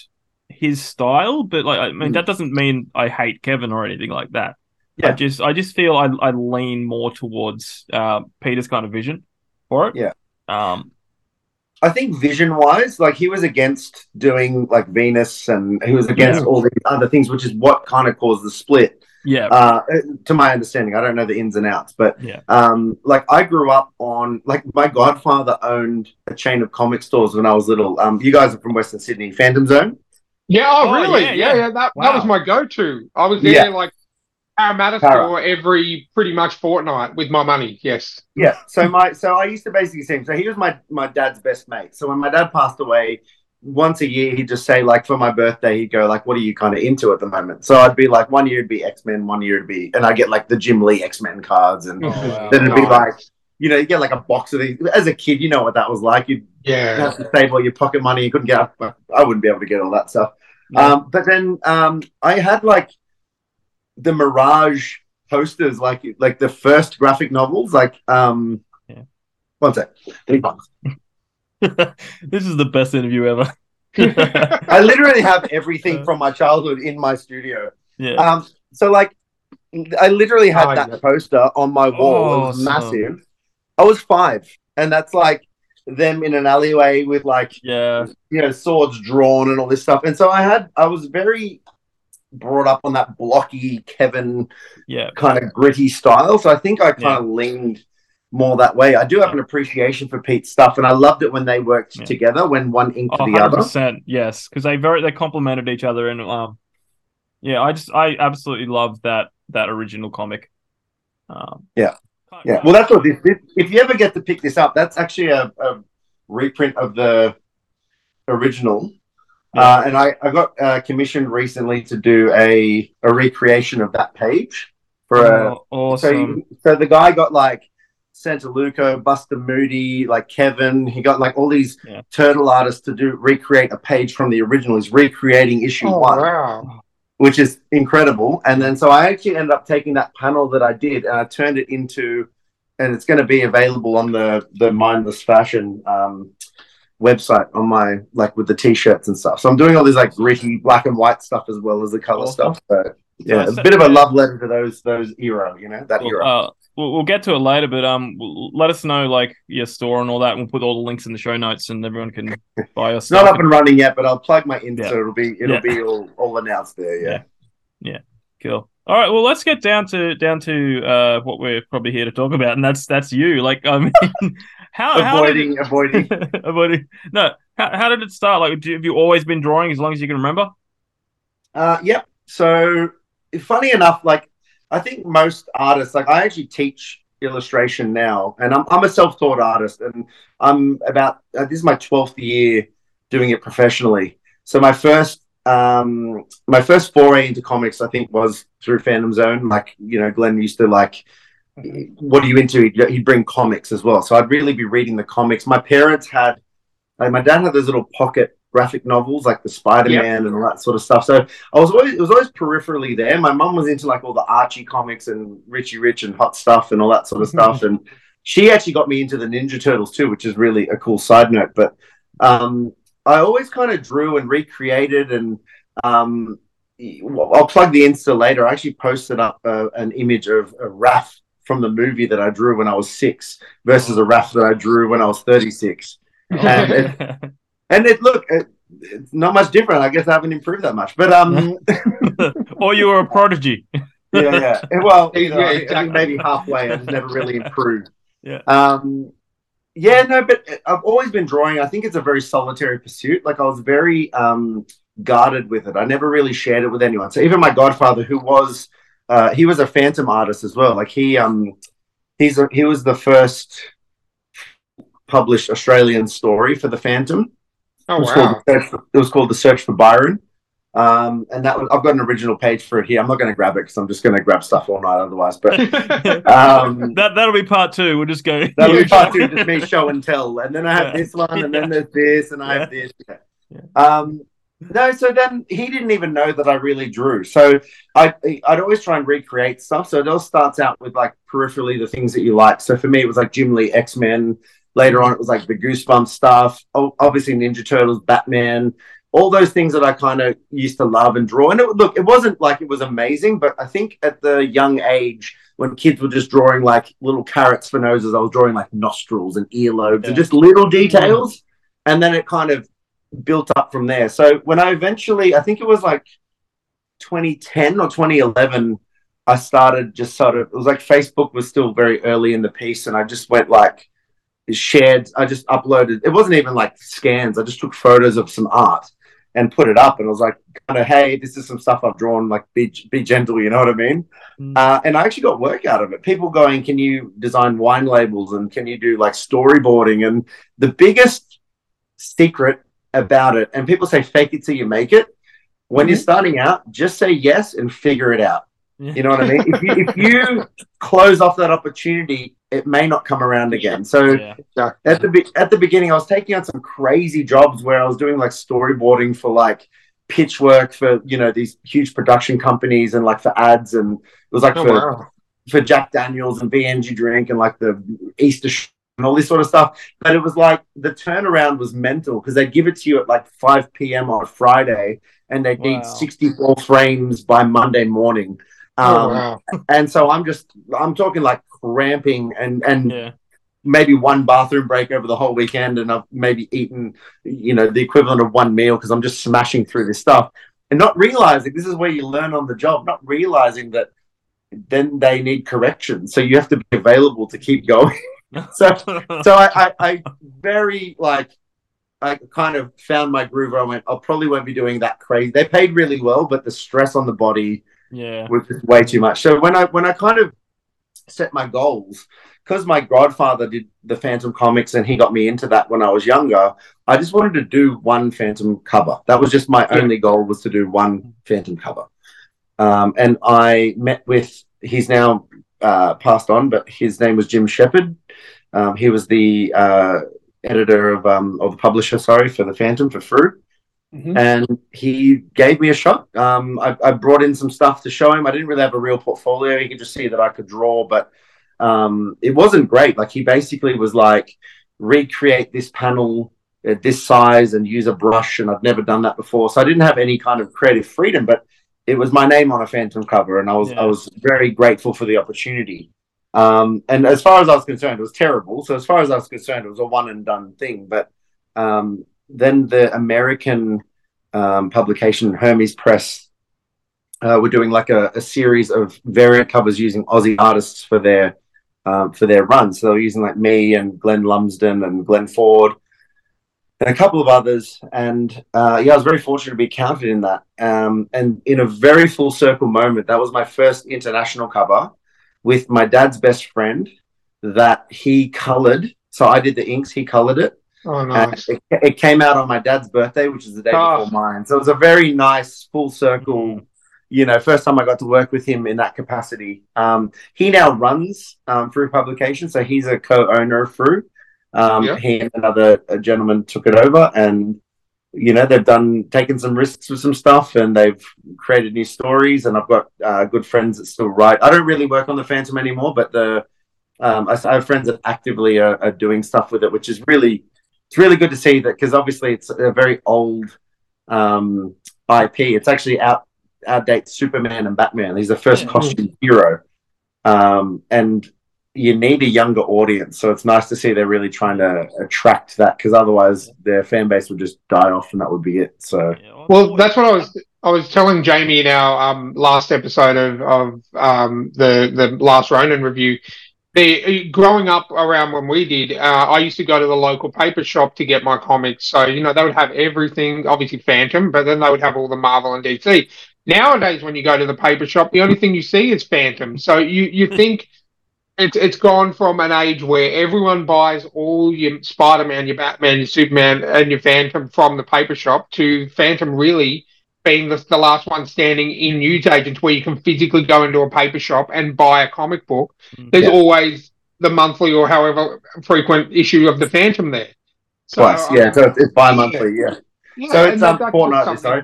his style, but like, I mean, Mm. that doesn't mean I hate Kevin or anything like that. I Yeah. just, I just feel I, I lean more towards uh, Peter's kind of vision for it. Yeah. Um. I think vision wise, like he was against doing like Venus and he was against Yeah. all these other things, which is what kind of caused the split. Yeah. Uh, to my understanding, I don't know the ins and outs, but Yeah. um, like I grew up on like my godfather owned a chain of comic stores when I was little. Um, you guys are from Western Sydney, Phantom Zone. yeah, oh, Oh, really? yeah, Yeah, yeah. yeah. that, that was my go-to. I was there Yeah. like Parramatta Para. store every pretty much fortnight with my money. Yes. Yeah. So my so I used to basically see him. So he was my my dad's best mate. So when my dad passed away, once a year he'd just say like for my birthday he'd go like, "What are you kind of into at the moment?" So I'd be like, one year it'd be X Men, one year it'd be, and I get like the Jim Lee X Men cards, and Oh, wow. then it'd be Nice. like, you know, you get like a box of these. As a kid, you know what that was like. You'd Yeah. have to save all your pocket money. You couldn't get. I wouldn't be able to get all that stuff. Yeah. Um, but then um, I had like the Mirage posters, like like the first graphic novels, like um, Yeah. one sec. Three bucks. this is the best interview ever. I literally have everything Uh. from my childhood in my studio. yeah. Um, so like, I literally had Oh, that yeah. poster on my wall. it was Awesome. massive. I was five, and that's like them in an alleyway with like yeah. you know swords drawn and all this stuff. And so I had I was very brought up on that blocky Kevin Yeah. kind of gritty style. So I think I kind of leaned more that way. I do have an appreciation for Pete's stuff, and I loved it when they worked Yeah. together when one inked Oh, the other. 100%. Yes, because they very they complemented each other, and um, yeah, I just I absolutely love that that original comic. Um, Yeah. Yeah, well, that's what this, this. If you ever get to pick this up, that's actually a, a reprint of the original. Uh, and I, I got uh, commissioned recently to do a, a recreation of that page for a, oh, so awesome. you- so the guy got like Santolouco, Buster Moody, like Kevin. He got like all these Yeah. turtle artists to do recreate a page from the original. He's recreating issue Oh, one wow. which is incredible. And then so I actually ended up taking that panel that I did and I turned it into, and it's going to be available on the the mindless fashion um, website on my like with the t-shirts and stuff. So I'm doing all these like gritty black and white stuff as well as the color Awesome. stuff. So yeah, So it's a bit of a love letter to those those era, you know, that Well, era. uh, we'll, we'll get to it later, but um, let us know like your store and all that. We'll put all the links in the show notes, and everyone can buy your it's not up and running yet, but I'll plug my Insta. Yeah. It'll be it'll Yeah. be all, all announced there. Yeah. Yeah. Cool. All right. Well, let's get down to down to uh what we're probably here to talk about, and that's that's you. Like, I mean, how how did Avoiding avoiding avoiding no how, how did it start? Like, do, have you always been drawing as long as you can remember? Uh, yep. So funny enough, like I think most artists, like I actually teach illustration now, and I'm I'm a self-taught artist, and I'm about uh, this is my twelfth year doing it professionally. So my first um my first foray into comics, I think, was through Phantom Zone. Like you know, Glenn used to like. What are you into? He'd, he'd bring comics as well, so I'd really be reading the comics. My parents had, like, my dad had those little pocket graphic novels like the Spider-Man yep. and all that sort of stuff. So I was always it was always peripherally there. My mum was into like all the Archie comics and Richie Rich and hot stuff and all that sort of stuff. And she actually got me into the Ninja Turtles too, which is really a cool side note. But um, I always kind of drew and recreated and um, I'll plug the Insta later. I actually posted up uh, an image of a Raph from the movie that I drew when I was six versus a Raph that I drew when I was 36. And it, and it look, it, it's not much different. I guess I haven't improved that much, but um, or you were a prodigy. yeah, yeah. Well, you know, yeah, exactly. maybe halfway. I've never really improved. Yeah. Um, yeah, no, but I've always been drawing. I think it's a very solitary pursuit. Like I was very um guarded with it. I never really shared it with anyone. So even my godfather, who was uh, he was a phantom artist as well. Like he um he's a, he was the first published Australian story for the Phantom. Oh it wow! For, it was called the Search for Byron, um, and that was, I've got an original page for it here. I'm not going to grab it because I'm just going to grab stuff all night otherwise. But um, that that'll be part two. We'll just go. That'll be part two, just me show and tell, and then I have yeah. this one, and then there's this, and I have this. Yeah. Um, no, so then he didn't even know that I really drew. So I I'd always try and recreate stuff. So it all starts out with like peripherally the things that you like. So for me, it was like Jim Lee X Men. Later on, it was like the Goosebumps stuff. Obviously, Ninja Turtles, Batman, all those things that I kind of used to love and draw. And it, look, it wasn't like it was amazing, but I think at the young age, when kids were just drawing like little carrots for noses, I was drawing like nostrils and earlobes yeah. and just little details. Mm. And then it kind of built up from there. So when I eventually, I think it was like 2010 or 2011, I started just sort of, it was like Facebook was still very early in the piece. And I just went like, shared. I just uploaded. It wasn't even like scans. I just took photos of some art and put it up, and I was like, kind of, hey, this is some stuff I've drawn. Like, be be gentle. You know what I mean? Mm. Uh, and I actually got work out of it. People going, can you design wine labels and can you do like storyboarding? And the biggest secret about it, and people say fake it till you make it. When mm-hmm. you're starting out, just say yes and figure it out. You know what I mean? if you if you close off that opportunity, it may not come around again. So yeah. at the at the beginning, I was taking on some crazy jobs where I was doing like storyboarding for like pitch work for you know these huge production companies and like for ads, and it was like oh, for wow. for Jack Daniels and Energy Drink and like the Easter and all this sort of stuff. But it was like the turnaround was mental because they give it to you at like 5 p.m. on a Friday and they wow. need 64 frames by Monday morning. Oh, um, oh, wow. and so I'm just I'm talking like cramping and and yeah. maybe one bathroom break over the whole weekend, and I've maybe eaten you know the equivalent of one meal because I'm just smashing through this stuff and not realizing this is where you learn on the job, not realizing that then they need correction, so you have to be available to keep going. so so I, I, I very like I kind of found my groove. I went, I probably won't be doing that crazy. They paid really well, but the stress on the body yeah was just way too much so when i when i kind of set my goals because my godfather did the phantom comics and he got me into that when i was younger i just wanted to do one phantom cover that was just my yeah. only goal was to do one phantom cover um, and i met with he's now uh, passed on but his name was Jim Shepherd um, he was the uh, editor of um, or the publisher sorry for the phantom for Frew Mm-hmm. And he gave me a shot. Um, I, I, brought in some stuff to show him. I didn't really have a real portfolio. He could just see that I could draw, but um, it wasn't great. Like he basically was like, recreate this panel at this size and use a brush. And I've never done that before. So I didn't have any kind of creative freedom, but it was my name on a Phantom cover. And I was, yeah. I was very grateful for the opportunity. Um, and as far as I was concerned, it was terrible. So as far as I was concerned, it was a one and done thing. But um, then the American um, publication, Hermes Press, uh, were doing like a, a, series of variant covers using Aussie artists for their um, for their runs. So they were using like me and Glenn Lumsden and Glenn Ford and a couple of others. And uh, yeah, I was very fortunate to be counted in that. Um, and in a very full circle moment, that was my first international cover with my dad's best friend that he colored. So I did the inks, he colored it. Oh, nice. it, it came out on my dad's birthday, which is the day Oh. before mine. So it was a very nice full circle. You know, first time I got to work with him in that capacity. Um, he now runs um, Frew Publication, so he's a co-owner of Fruit. Um, Yeah. He and another uh gentleman took it over, and you know they've done taken some risks with some stuff, and they've created new stories. And I've got uh, good friends that still write. I don't really work on the Phantom anymore, but the um, I, I have friends that actively are, are doing stuff with it, which is really it's really good to see that because obviously it's a very old um, IP. It's actually out outdates Superman and Batman. He's the first Yeah. costume hero, um, and you need a younger audience. So it's nice to see they're really trying to attract that because otherwise their fan base would just die off, and that would be it. So Well, that's what I was. I was telling Jamie in our um, last episode of, of um, the the last Ronin review. The growing up around when we did, uh, I used to go to the local paper shop to get my comics. So you know they would have everything, obviously Phantom, but then they would have all the Marvel and DC. Nowadays, when you go to the paper shop, the only thing you see is Phantom. So you you think it's it's gone from an age where everyone buys all your Spider Man, your Batman, your Superman, and your Phantom from the paper shop to Phantom really being the, the last one standing in newsagents where you can physically go into a paper shop and buy a comic book. Mm. There's Yeah. always the monthly or however frequent issue of the Phantom there. So, twice, um, yeah. So it's, it's bi-monthly, yeah. yeah, So and it's, that- um, fortnightly, sorry.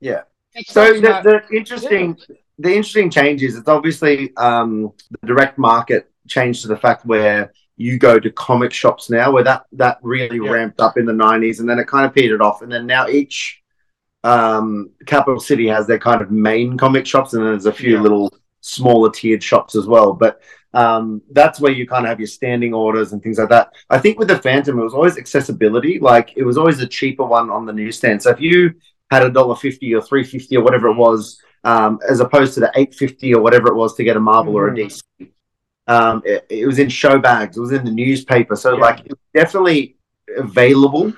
Yeah. it's So the, the interesting the interesting change is it's obviously um, the direct market changed to the fact where you go to comic shops now, where that that really Yeah. ramped up in the '90s, and then it kind of petered off, and then now each um, capital city has their kind of main comic shops, and then there's a few Yeah. little smaller tiered shops as well. But um, that's where you kind of have your standing orders and things like that. I think with the Phantom, it was always accessibility. Like it was always a cheaper one on the newsstand. So if you had a dollar fifty or three fifty or whatever it was, um, as opposed to the eight fifty or whatever it was to get a Marvel or a Mhm. DC. Um, it, it was in show bags. It was in the newspaper. So Yeah. like it was definitely available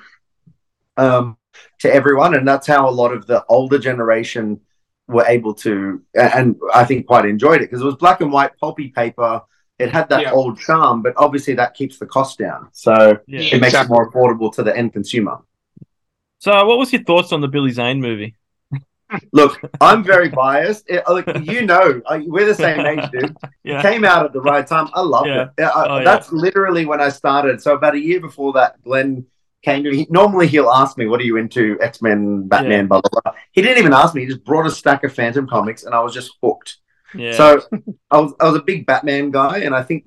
um, to everyone, and that's how a lot of the older generation were able to, and I think quite enjoyed it because it was black and white pulpy paper. It had that Yeah. old charm, but obviously that keeps the cost down. So Yeah. it makes it more affordable to the end consumer. So, what was your thoughts on the Billy Zane movie? Look, I'm very biased. It, look, you know, I, we're the same age, dude. Yeah. Came out at the right time. I loved Yeah. it. I- Oh, yeah. That's literally when I started. So about a year before that, Glenn came to me. Normally, he'll ask me, "What are you into? X Men, Batman, Yeah. blah blah blah." He didn't even ask me. He just brought a stack of Phantom comics, and I was just hooked. Yeah. So I was I was a big Batman guy, and I think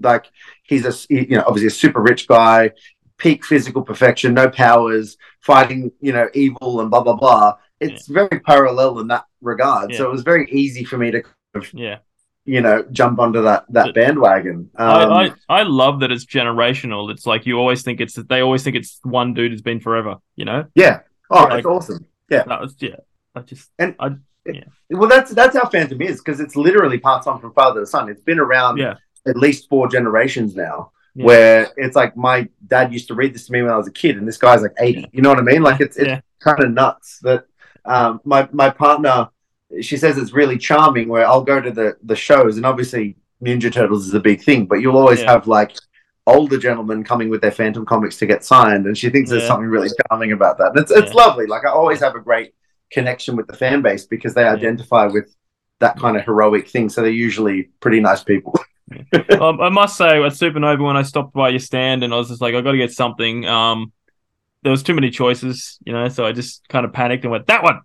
like he's a you know obviously a super rich guy, peak physical perfection, no powers, fighting you know evil and blah blah blah. It's very parallel in that regard. So it was very easy for me to yeah. you know jump onto that that But- bandwagon. Um, I, I, I love that it's generational. It's like you always think it's they always think it's one dude has been forever. You know, yeah. Oh, Like- it's awesome. Yeah. that was yeah. I just And- I, Well, that's that's how Phantom is because it's literally passed on from father to son. It's been around Yeah. at least four generations now. Yeah. Where it's like my dad used to read this to me when I was a kid, and this guy's like eighty. Yeah. You know what I mean? Like it's it's Yeah. kind of nuts that um, my my partner she says it's really charming. Where I'll go to the the shows, and obviously Ninja Turtles is a big thing, but you'll always Yeah. have like older gentlemen coming with their Phantom comics to get signed, and she thinks there's something really charming about that. And it's it's Yeah. lovely. Like I always have a great connection with the fan base because they identify with that kind of heroic thing. So they're usually pretty nice people. um, I must say at Supernova when I stopped by your stand and I was just like I got to get something. Um, there was too many choices, you know, so I just kind of panicked and went that one.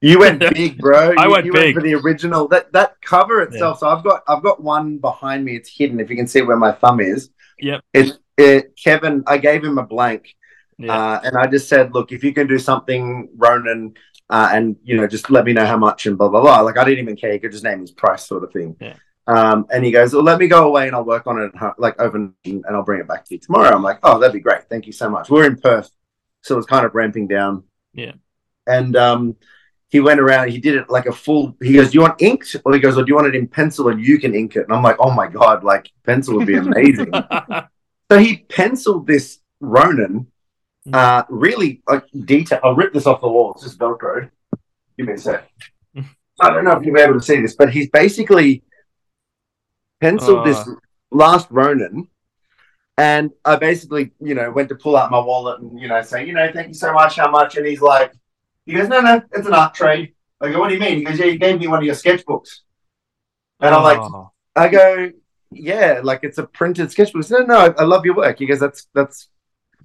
You went big, bro. I You- went you big. for the original. That that cover itself. So I've got I've got one behind me. It's hidden. If you can see where my thumb is. Yep. It's it, Kevin. I gave him a blank, Yeah. uh, and I just said, "Look, if you can do something, Ronin, uh, and you know, just let me know how much and blah blah blah." Like I didn't even care. He could just name his price, sort of thing. Yeah. Um, and he goes, "Well, let me go away and I'll work on it like overnight, and I'll bring it back to you tomorrow." I'm like, "Oh, that'd be great. Thank you so much." We're in Perth, so it's kind of ramping down. Yeah. And um, he went around. He did it like a full. He goes, "Do you want inked?" Or he goes, "Or do you want it in pencil and you can ink it?" And I'm like, "Oh my god! Like pencil would be amazing." so he penciled this Ronin, uh, really like detail. I'll rip this off the wall. It's just Velcro. Give me a sec. I don't know if you'll be able to see this, but he's basically penciled Oh. this Last Ronin, and I basically, you know, went to pull out my wallet and you know say, you know, thank you so much, how much? And he's like, he goes, no, no, it's an art trade. I go, what do you mean? He goes, yeah, you gave me one of your sketchbooks. And I'm like, Oh, I go, yeah, like it's a printed sketchbook. Said, no, no, I, I love your work. He goes, that's that's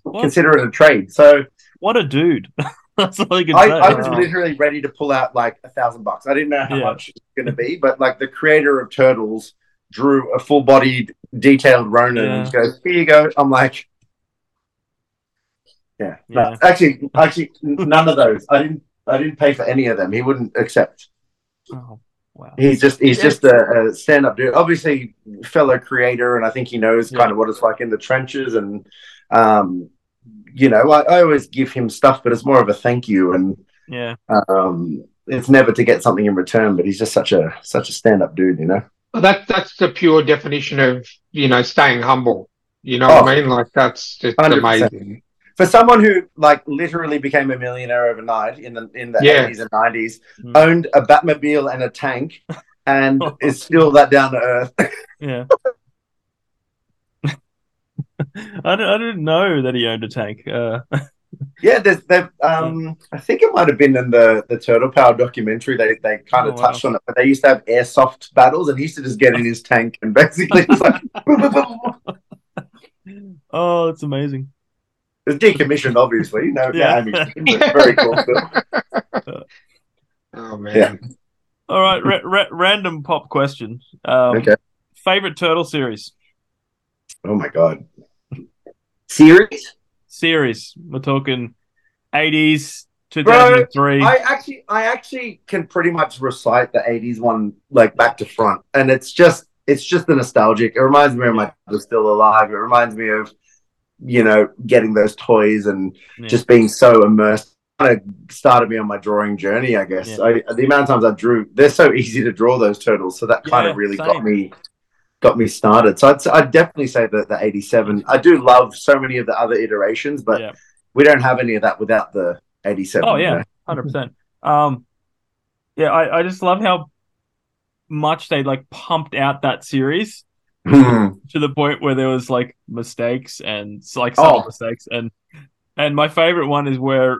What? consider it a trade. So what a dude. That's all you can I, say. I was Wow. literally ready to pull out like a thousand bucks. I didn't know how Yeah. much it was going to be, but like the creator of Turtles drew a full bodied, detailed Ronin Yeah. and goes, here you go. I'm like, yeah, no, Yeah. actually, actually, none of those. I didn't, I didn't pay for any of them. He wouldn't accept. Oh, wow. He's just, he's Yeah. just a, a stand up dude. Obviously, fellow creator, and I think he knows Yeah. kind of what it's like in the trenches. And, um, you know, I, I always give him stuff, but it's more of a thank you and. Yeah. um, it's never to get something in return, but he's just such a such a stand up dude, you know. That that's the pure definition of you know staying humble. You know what Oh. I mean? Like that's just 100%. amazing. For someone who like literally became a millionaire overnight in the in the Yeah. eighties and nineties, Mm. owned a Batmobile and a tank, and is still that down to earth. Yeah. I, don't, I didn't know that he owned a tank. Uh, yeah, there's they've um I think it might have been in the the Turtle Power documentary. They they kind Oh, of wow. touched on it, but they used to have airsoft battles, and he used to just get in his tank and basically just like oh, that's amazing. it's decommissioned, obviously. No, Yeah. no ammunition, but very cool. still. Oh man. Yeah. All right, ra- ra- random pop question. Um, Okay. Favorite turtle series? Oh my god. Series? Series. We're talking 80s, 2003. I actually I actually can pretty much recite the 80s one like back to front. And it's just it's just the nostalgic. It reminds me of my was still alive. It reminds me of, you know, getting those toys and Yeah. just being so immersed. Kind of started me on my drawing journey, I guess. Yeah. I, the amount of times I drew, they're so easy to draw those turtles, so that kind Yeah, of really same. got me got me started. So I'd, I'd definitely say that the 87. I do love so many of the other iterations, but yeah. we don't have any of that without the 87. Oh, you yeah. 100%. Um, yeah, I, I just love how much they like pumped out that series to the point where there was like mistakes and like subtle Oh. mistakes and and my favorite one is where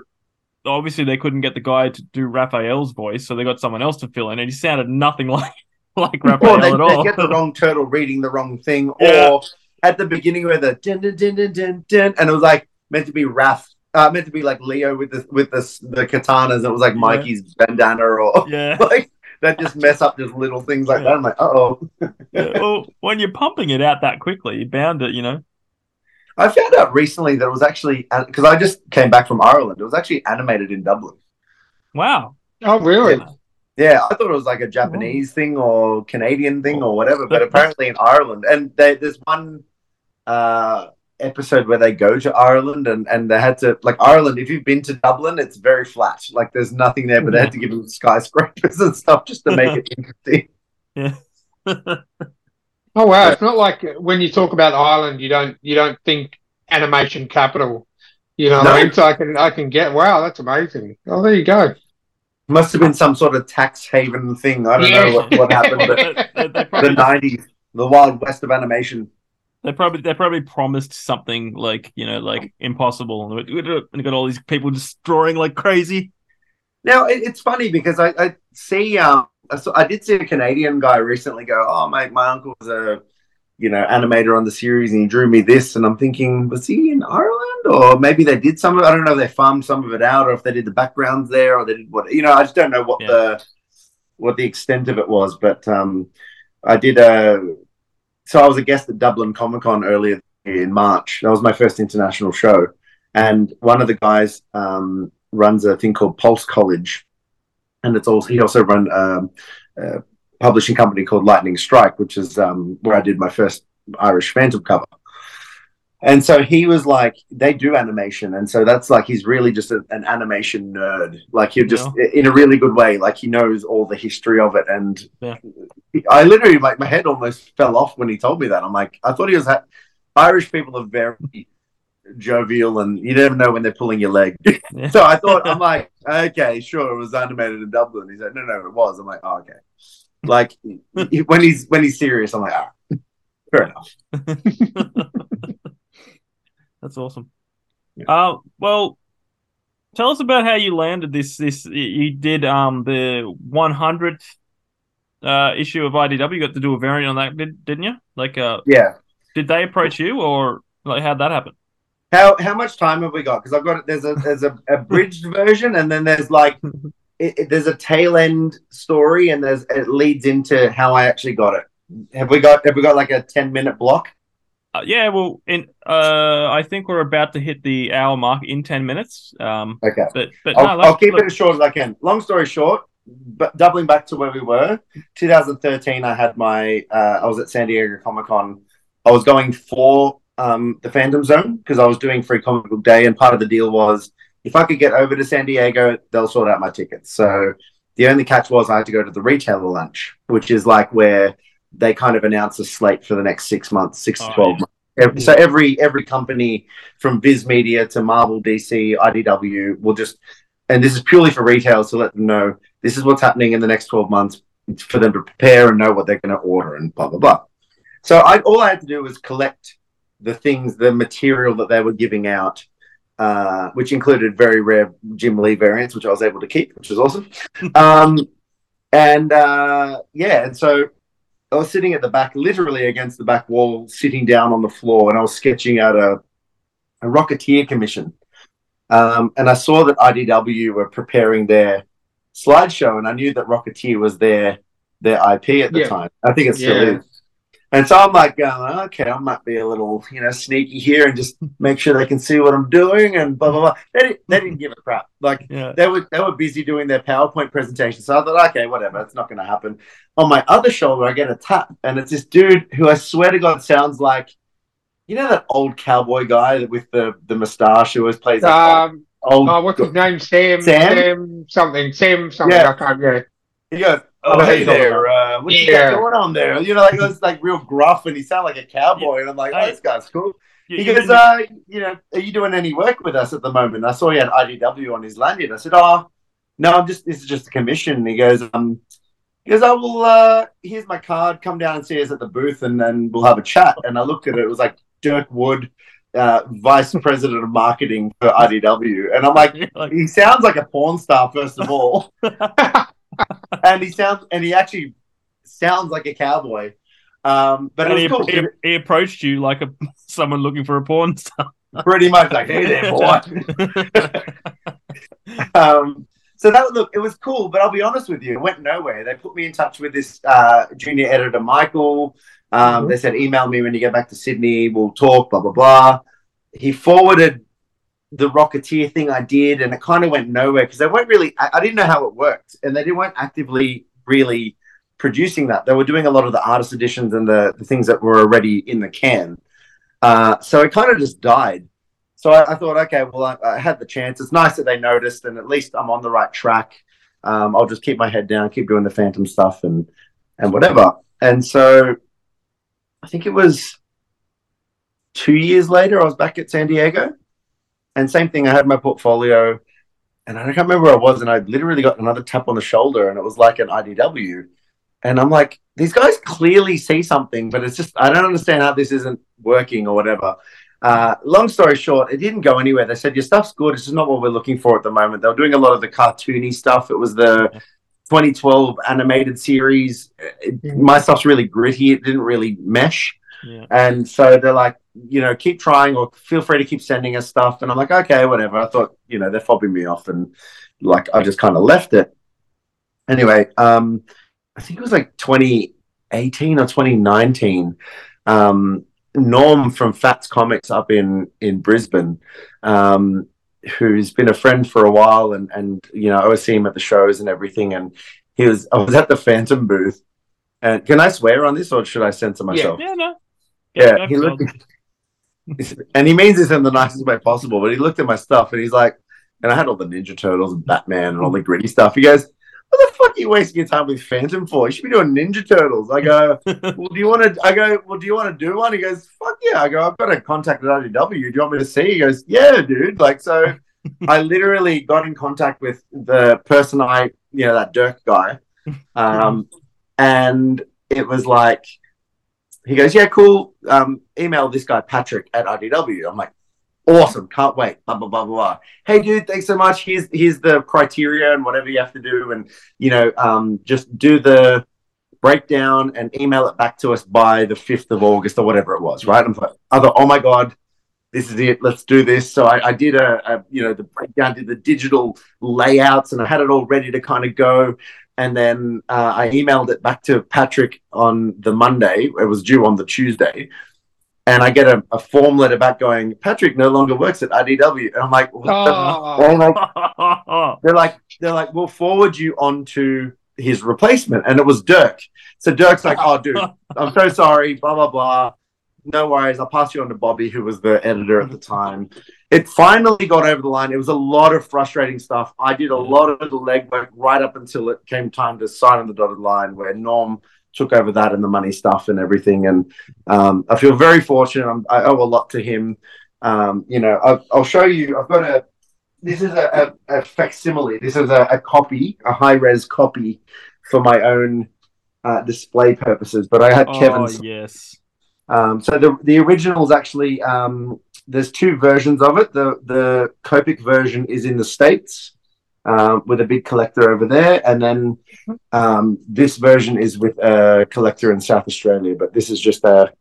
obviously they couldn't get the guy to do Raphael's voice, so they got someone else to fill in, and he sounded nothing like like Raphael or they, at they get the wrong turtle reading the wrong thing, Yeah. or at the beginning where the dun, dun, dun, dun, dun, dun, and it was like meant to be Raph, uh, meant to be like Leo with the with the the katanas, it was like Yeah. Mikey's bandana, or yeah. like that just mess up just little things like Yeah. that. I'm like, oh. yeah. Well, when you're pumping it out that quickly, you bound it, you know. I found out recently that it was actually because I just came back from Ireland. It was actually animated in Dublin. Wow. Oh really? Yeah, I thought it was like a Japanese thing or Canadian thing or whatever, but apparently in Ireland. And they, there's one uh, episode where they go to Ireland and, and they had to, like, Ireland, if you've been to Dublin, it's very flat. Like, there's nothing there, but they had to give them skyscrapers and stuff just to make it interesting. Yeah. Oh wow! It's not like when you talk about Ireland, you don't you don't think animation capital. You know, what I mean? so I can I can get wow, that's amazing. Oh, there you go. Must have been some sort of tax haven thing. I don't Yeah. know what, what happened, but they, they- they the 90s, the Wild West of animation. they probably they probably promised something like you know like impossible, and they got all these people just drawing like crazy. Now it, it's funny because I, I see um so I did see a Canadian guy recently go, oh mate, my uncle was a you know animator on the series and he drew me this, and I'm thinking, was he in Ireland or maybe they did some of it? I don't know if they farmed some of it out or if they did the backgrounds there or they did what you know. I just don't know what Yeah. the what the extent of it was, but um I did a so I was a guest at Dublin Comic Con earlier in March. That was my first international show, and one of the guys um, runs a thing called Pulse College, and it's also he also run um, a publishing company called Lightning Strike, which is um, where I did my first Irish Phantom cover. And so he was like, they do animation, and so that's like he's really just a, an animation nerd. Like he'll just in a really good way. Like he knows all the history of it, and Yeah. I literally like my head almost fell off when he told me that. I'm like, I thought he was ha- Irish people are very jovial, and you never know when they're pulling your leg. Yeah. so I thought, I'm like, okay, sure, it was animated in Dublin. He said, no, no, it was. I'm like, oh, okay. Like when he's when he's serious, I'm like, ah. Fair enough. That's awesome. Uh, well, tell us about how you landed this. This you did um the 100th uh, issue of IDW. You got to do a variant on that, did, didn't you? Like, uh, Yeah. did they approach you, or like how'd that happen? How how much time have we got? Because I've got there's a there's a abridged version, and then there's like it, it- there's a tail end story, and there's it leads into how I actually got it. Have we got have we got like a ten minute block? Uh, yeah, well, in uh, I think we're about to hit the hour mark in ten minutes. Um, Okay. but but I'll, no, I'll keep look- it as short as I can. Long story short, but doubling back to where we were, 2013, I had my, uh, I was at San Diego Comic Con. I was going for um, the Phantom Zone because I was doing Free Comic Book Day, and part of the deal was if I could get over to San Diego, they'll sort out my tickets. So the only catch was I had to go to the retailer lunch, which is like where they kind of announce a slate for the next six months, six to Oh, 12 yeah. months. Every- So every every company from Viz Media to Marvel, DC, IDW will just, and this is purely for retailers to let them know this is what's happening in the next 12 months for them to prepare and know what they're going to order and blah, blah, blah. So I, all I had to do was collect the things, the material that they were giving out, uh, which included very rare Jim Lee variants, which I was able to keep, which was awesome. um, and uh, yeah, and so I was sitting at the back, literally against the back wall, sitting down on the floor, and I was sketching out a, a Rocketeer commission. Um, and I saw that IDW were preparing their slideshow, and I knew that Rocketeer was their their IP at the Yeah. time. I think it still Yeah. is. And so I'm like, going, okay, I might be a little, you know, sneaky here and just make sure they can see what I'm doing and blah blah blah. They didn't, they didn't give a crap. Like yeah, they were they were busy doing their PowerPoint presentation. So I thought, okay, whatever, it's not going to happen. On my other shoulder, I get a tap, and it's this dude who I swear to God sounds like, you know, that old cowboy guy with the the mustache who always plays Um, old. oh, what's his name? Sam. Sam? Sam something. Sam something. Yeah. I can't. Yeah. He goes, "Oh know hey who you're there, uh, what you Yeah. got going on there?" You know, like it was like real gruff, and he sounded like a cowboy, and I'm like, "Oh, this guy's cool." You- He you goes, uh, you know, are you doing any work with us at the moment? I saw he had IDW on his lanyard. I said, oh, no, I'm just, this is just a commission. And he goes, um, he goes, oh, well, uh, here's my card. Come down and see us at the booth and then we'll have a chat. And I looked at it. It was like Dirk Wood, uh, vice president of marketing for IDW. And I'm like, he sounds like a porn star, first of all. and he sounds, and he actually sounds like a cowboy. Um, but he, cool. he, he approached you like a someone looking for a porn star. Pretty much like, hey there, boy. um, so that look, it was cool, but I'll be honest with you, it went nowhere. They put me in touch with this uh, junior editor, Michael. Um, Mhm. They said, email me when you get back to Sydney. We'll talk. Blah blah blah. He forwarded the Rocketeer thing I did, and it kind of went nowhere because they weren't really. I, I didn't know how it worked, and they weren't actively really producing that. They were doing a lot of the artist editions and the, the things that were already in the can. Uh, so it kind of just died. So I, I thought, okay, well, I, I had the chance. It's nice that they noticed, and at least I'm on the right track. Um, I'll just keep my head down, keep doing the Phantom stuff, and and whatever. And so, I think it was two years later, I was back at San Diego, and same thing. I had my portfolio, and I can't remember where I was, and I literally got another tap on the shoulder, and it was like an IDW, and I'm like, these guys clearly see something, but it's just I don't understand how this isn't working or whatever. Uh, long story short, it didn't go anywhere. They said your stuff's good. It's just not what we're looking for at the moment. They were doing a lot of the cartoony stuff. It was the 2012 animated series. It- my stuff's really gritty. It didn't really mesh. Yeah. And so they're like, you know, keep trying or feel free to keep sending us stuff. And I'm like, okay, whatever. I thought, you know, they're fobbing me off and like I just kind of left it. Anyway, um, I think it was like 2018 or 2019. Um, Norm from Fats Comics up in in Brisbane, um, who's been a friend for a while, and and you know I always see him at the shows and everything. And he was I was at the Phantom booth, and can I swear on this or should I censor myself? Yeah, no. Yeah, he looked, it. and he means this in the nicest way possible. But he looked at my stuff and he's like, and I had all the Ninja Turtles and Batman and all the gritty stuff. He goes, "What the fuck are you wasting your time with Phantom for? You should be doing Ninja Turtles." I go, "Well, do you want to?" I go, "Well, do you want to do one?" He goes, "Fuck yeah!" I go, "I've got a contact at IDW. Do you want me to see?" He goes, "Yeah, dude." Like so, I literally got in contact with the person I, you know, that Dirk guy, um, and it was like he goes, yeah, cool. Um, email this guy Patrick at IDW. I'm like, awesome, can't wait. Blah blah blah blah. Blah. Hey, dude, thanks so much. Here's here's the criteria and whatever you have to do, and you know, um, just do the breakdown and email it back to us by the fifth of August or whatever it was. Right? I'm like, thought, oh my god. This is it. Let's do this. So I, I did a, a, you know, the breakdown, did the digital layouts, and I had it all ready to kind of go and then uh, I emailed it back to Patrick on the Monday. It was due on the Tuesday, and I get a, a form letter back going, Patrick no longer works at IDW, and I'm like, oh. they're like, they're like, we'll forward you on to his replacement, and it was Dirk. So Dirk's like, oh, dude, I'm so sorry, blah blah blah. No worries, I'll pass you on to Bobby, who was the editor at the time it finally got over the line. It was a lot of frustrating stuff. I did a lot of the legwork right up until it came time to sign on the dotted line, where Norm took over that and the money stuff and everything. And um, I feel very fortunate. I'm, i owe a lot to him. Um, you know, I'll, I'll, show you. I've got a. This is a, a, a facsimile. This is a, a copy, a high res copy for my own uh, display purposes. But I had oh, Kevin's. Yes. Um, so the the original is actually um, there's two versions of it. The the Copic version is in the states uh, with a big collector over there, and then um, this version is with a collector in South Australia. But this is just a,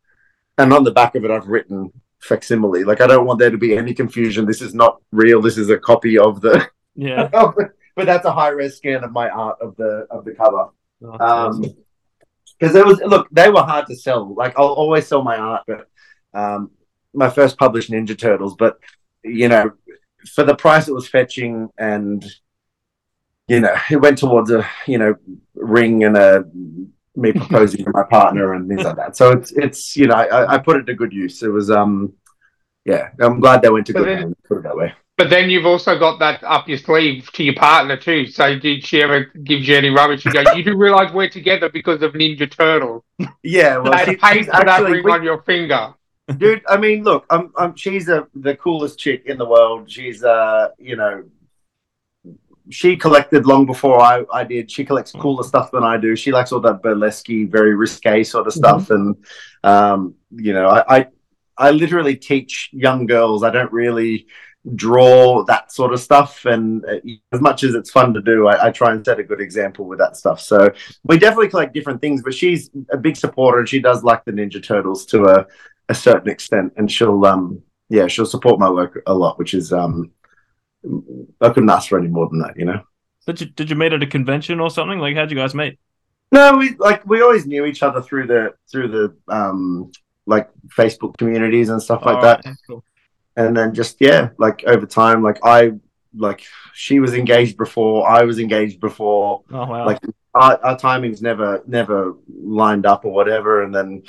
and on the back of it, I've written facsimile. Like I don't want there to be any confusion. This is not real. This is a copy of the yeah. but that's a high res scan of my art of the of the cover. Oh, um, because there was look, they were hard to sell. Like I'll always sell my art, but um, my first published Ninja Turtles, but you know, for the price it was fetching, and you know, it went towards a you know ring and a me proposing to my partner and things like that. So it's it's you know, I, I put it to good use. It was um, yeah, I'm glad they went to good hands. Put it that way. But then you've also got that up your sleeve to your partner too. So did she ever give you any rubbish? You go, you do realise we're together because of Ninja Turtles. Yeah, well, they paid for that ring we, on your finger dude. I mean, look, I'm, I'm she's a, the coolest chick in the world. She's, uh, you know, she collected long before I, I did. She collects mm. cooler stuff than I do. She likes all that burlesque, very risque sort of mm-hmm. stuff. Mm-hmm. And, um, you know, I, I, I literally teach young girls. I don't really draw that sort of stuff. And uh, as much as it's fun to do, I, I, try and set a good example with that stuff. So we definitely collect different things, but she's a big supporter and she does like the Ninja Turtles to a, a certain extent, and she'll um yeah she'll support my work a lot, which is um I couldn't ask for any more than that, you know. Did you did you meet at a convention or something? Like how'd you guys meet? No, we like we always knew each other through the through the um like Facebook communities and stuff like that. Cool. And then just yeah, like over time, like I like she was engaged before, I was engaged before. Oh wow! Like our, our timings never never lined up or whatever, and then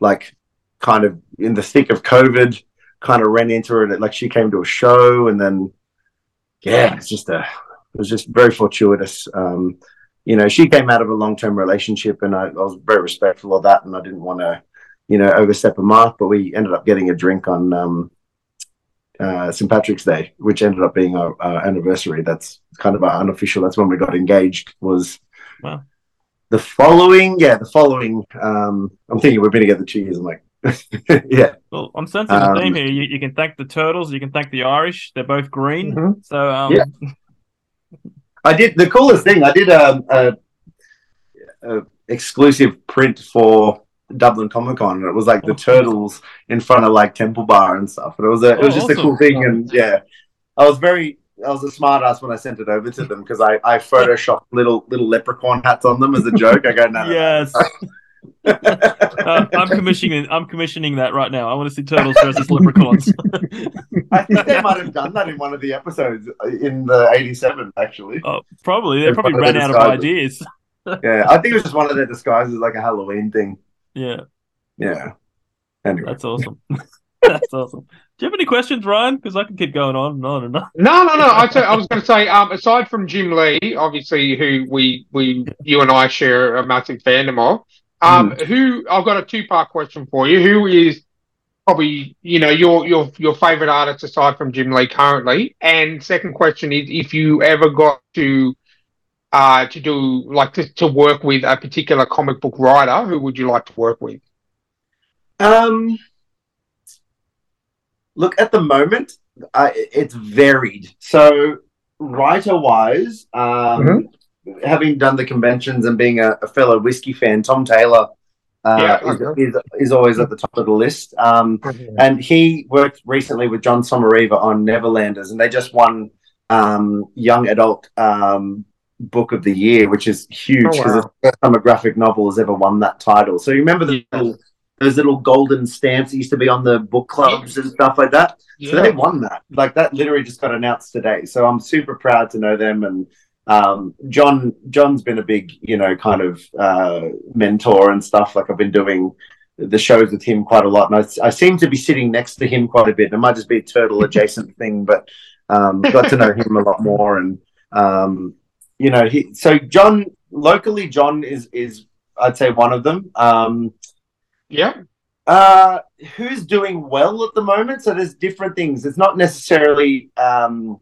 like kind of in the thick of COVID, kind of ran into her. Like she came to a show, and then yeah, it's just a it was just very fortuitous. Um, you know, she came out of a long term relationship, and I, I, was very respectful of that, and I didn't want to, you know, overstep a mark. But we ended up getting a drink on um, uh, St Patrick's Day, which ended up being our, our, anniversary. That's kind of our unofficial. That's when we got engaged. Was wow. The following, yeah, the following. Um, I'm thinking we've been together two years. I'm like, yeah. Well, I'm sensing um, the theme here. You, you, can thank the Turtles. You can thank the Irish. They're both green. Mm-hmm. So um... yeah. I did the coolest thing. I did um, a, a exclusive print for Dublin Comic Con, and it was like the Turtles in front of like Temple Bar and stuff. And it was a, it was oh, just awesome. a cool thing. And yeah, I was very I was a smart ass when I sent it over to them because I, I photoshopped little little leprechaun hats on them as a joke. I go, no yes. No. uh, I'm commissioning. I'm commissioning that right now. I want to see turtles versus leprechauns. I think they might have done that in one of the episodes in the '87. Actually, oh, probably they probably ran out of ideas. yeah, I think it was just one of their disguises, like a Halloween thing. Yeah, yeah. Anyway, that's awesome. that's awesome. Do you have any questions, Ryan? Because I can keep going on and on and on. No, no, no. I, t- I was going to say, um, aside from Jim Lee, obviously, who we we you and I share a massive fandom of. Um, mm. Who I've got a two part question for you. Who is probably you know your your your favorite artist aside from Jim Lee currently? And second question is if you ever got to uh, to do like to, to work with a particular comic book writer, who would you like to work with? Um, look, at the moment, I, it's varied. So, writer wise, um, having done the conventions and being a, a fellow whiskey fan, Tom Taylor uh, Yeah, is, is, is always at the top of the list. Um, and he worked recently with Jon Sommariva on Neverlanders, and they just won um, Young Adult um, Book of the Year, which is huge Oh, because wow. the first time a graphic novel has ever won that title. So you remember the Yeah. little, those little golden stamps that used to be on the book clubs and stuff like that? So they won that. Like that literally just got announced today. So I'm super proud to know them and um John John's been a big, you know, kind of uh mentor and stuff. Like I've been doing the shows with him quite a lot. And I, I seem to be sitting next to him quite a bit. It might just be a turtle adjacent thing, but um got to know him a lot more and um you know he so John locally John is is I'd say one of them. Um Yeah. uh, who's doing well at the moment? So there's different things. It's not necessarily um,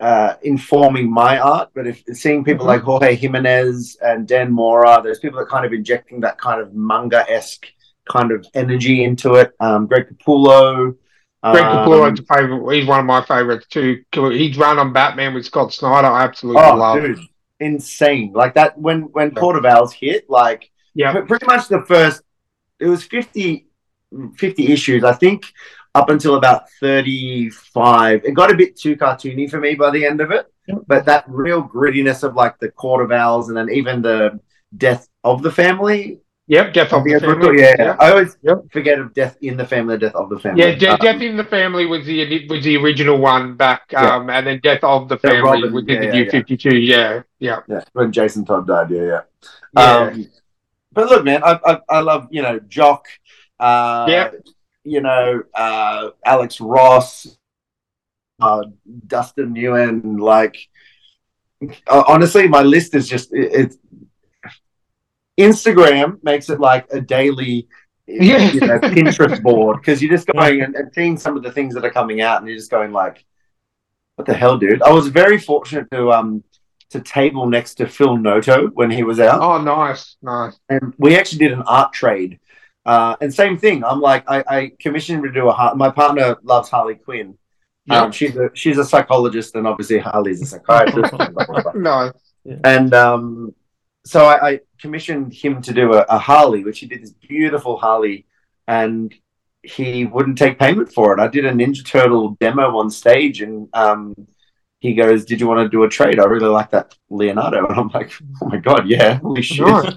uh, informing my art, but if seeing people Mhm. like Jorge Jimenez and Dan Mora, there's people that kind of injecting that kind of manga esque kind of energy into it. Um, Greg Capullo. Greg um, Capullo's a favorite. He's one of my favorites too. He's run on Batman with Scott Snyder. I absolutely Oh, love. dude, insane! Like that when when Yeah. Court of Owls hit, like Yeah. Pretty much the first it was 50, 50 issues i think up until about 35 it got a bit too cartoony for me by the end of it but that real grittiness of like the court of owls and then even the death of the family Yep. Death of the yeah, Family. yeah, i always Yep. forget of death in the family death of the family Yeah, De- Um, Death in the Family was the was the original one back, Yeah. um, and then Death of the Yeah, Family Robin, was in yeah, the yeah, New yeah. Fifty Two. Yeah, yeah, yeah when jason todd died yeah yeah yeah. Um, but look, man, I, I, I love you know Jock, uh, Yeah. You know uh, Alex Ross, uh, Dustin Nguyen. Like, uh, honestly, my list is just it, it's Instagram makes it like a daily. Yeah. You know, Pinterest board because you're just going and, and seeing some of the things that are coming out, and you're just going like, "What the hell, dude?" I was very fortunate to um to table next to Phil Noto when he was out oh, nice, nice. and we actually did an art trade. Uh, and same thing. I'm like, I, I commissioned him to do a. Har- My partner loves Harley Quinn. Yeah, Um, she's a she's a psychologist, and obviously Harley's a psychiatrist. nice. and um, so I, I commissioned him to do a, a Harley, which he did this beautiful Harley, and he wouldn't take payment for it. I did a Ninja Turtle demo on stage, and um, he goes, "Did you want to do a trade? I really like that Leonardo." And I'm like, "Oh my god, yeah, holy shit!" Nice.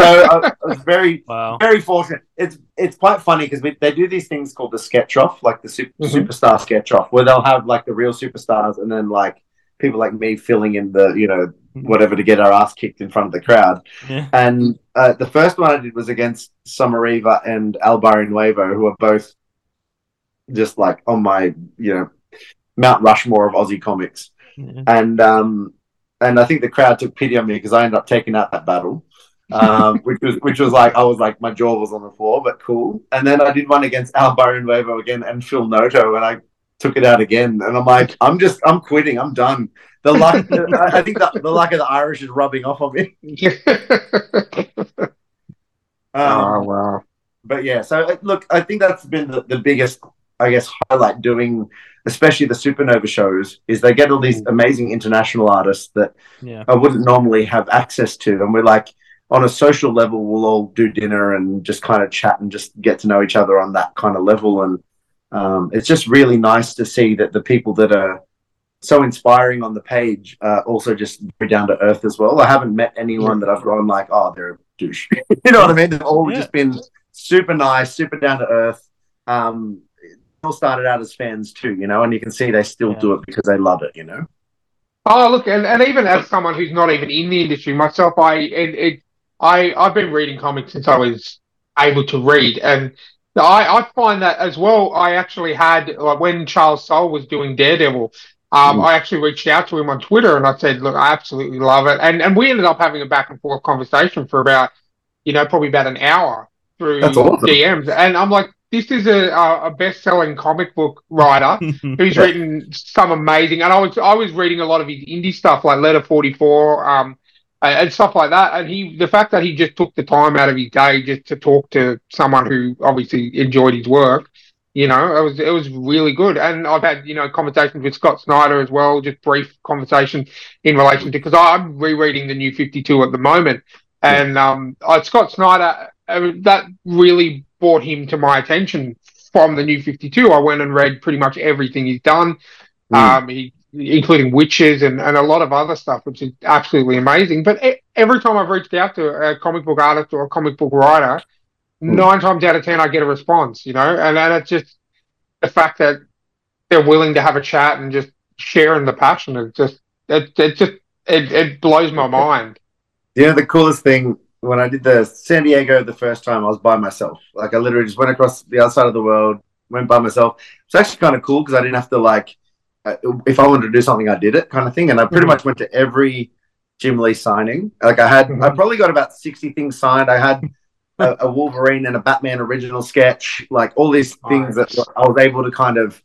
So I, I was very wow. very fortunate. It's it's quite funny because they do these things called the sketch off, like the super, Mhm. superstar sketch off, where they'll have like the real superstars and then like people like me filling in the you know whatever to get our ass kicked in front of the crowd. Yeah. And uh, the first one I did was against Sommariva and Albari Nuevo, who are both just like on my you know Mount Rushmore of Aussie comics Yeah. and um, and I think the crowd took pity on me because I ended up taking out that battle, um, which was which was like I was like my jaw was on the floor, but cool. And then I did one against Al Byron Wevo again and Phil Noto, and I took it out again. And I'm like, I'm just I'm quitting, I'm done. The luck, I I think the, the luck of the Irish is rubbing off on me. oh Um, wow. but yeah, so look, I think that's been the, the biggest, I guess, highlight doing, especially the supernova shows, is they get all these amazing international artists that Yeah. I wouldn't normally have access to. And we're like, on a social level, we'll all do dinner and just kind of chat and just get to know each other on that kind of level. And um, it's just really nice to see that the people that are so inspiring on the page uh, also just very down to earth as well. I haven't met anyone that I've gone like, oh, they're a douche. you know what I mean? They've all Yeah. just been super nice, super down to earth. Um, they all started out as fans too, you know, and you can see they still Yeah. do it because they love it, you know. Oh, look, and, and even as someone who's not even in the industry myself, I it, it I I've been reading comics since I was able to read, and I I find that as well. I actually had like when Charles Soule was doing Daredevil. Um, Mm. I actually reached out to him on Twitter and I said, "Look, I absolutely love it," and and we ended up having a back and forth conversation for about, you know, probably about an hour through awesome. DMs, and I'm like, "This is a a best-selling comic book writer who's Yeah. written some amazing and I was I was reading a lot of his indie stuff like Letter 44 um and, stuff like that. And he, the fact that he just took the time out of his day just to talk to someone who obviously enjoyed his work, you know, it was it was really good. And I've had you know conversations with Scott Snyder as well, just brief conversation in relation to because I'm rereading the New Fifty Two at the moment, and um, uh, Scott Snyder uh, that really brought him to my attention from the New Fifty Two. I went and read pretty much everything he's done. Mm. Um, he including witches and, and a lot of other stuff, which is absolutely amazing. But every time I've reached out to a comic book artist or a comic book writer, Hmm. nine times out of ten I get a response, you know, and, and it's just the fact that they're willing to have a chat and just sharing the passion. It just it, it just it, it blows my mind. You know, the coolest thing when I did the San Diego the first time, I was by myself. Like I literally just went across the other side of the world, went by myself. It's actually kind of cool because I didn't have to like, if I wanted to do something, I did it kind of thing. And I pretty Mhm. much went to every Jim Lee signing. Like I had, I Mhm. probably got about sixty things signed. I had a, a Wolverine and a Batman original sketch, like all these things that I was able to kind of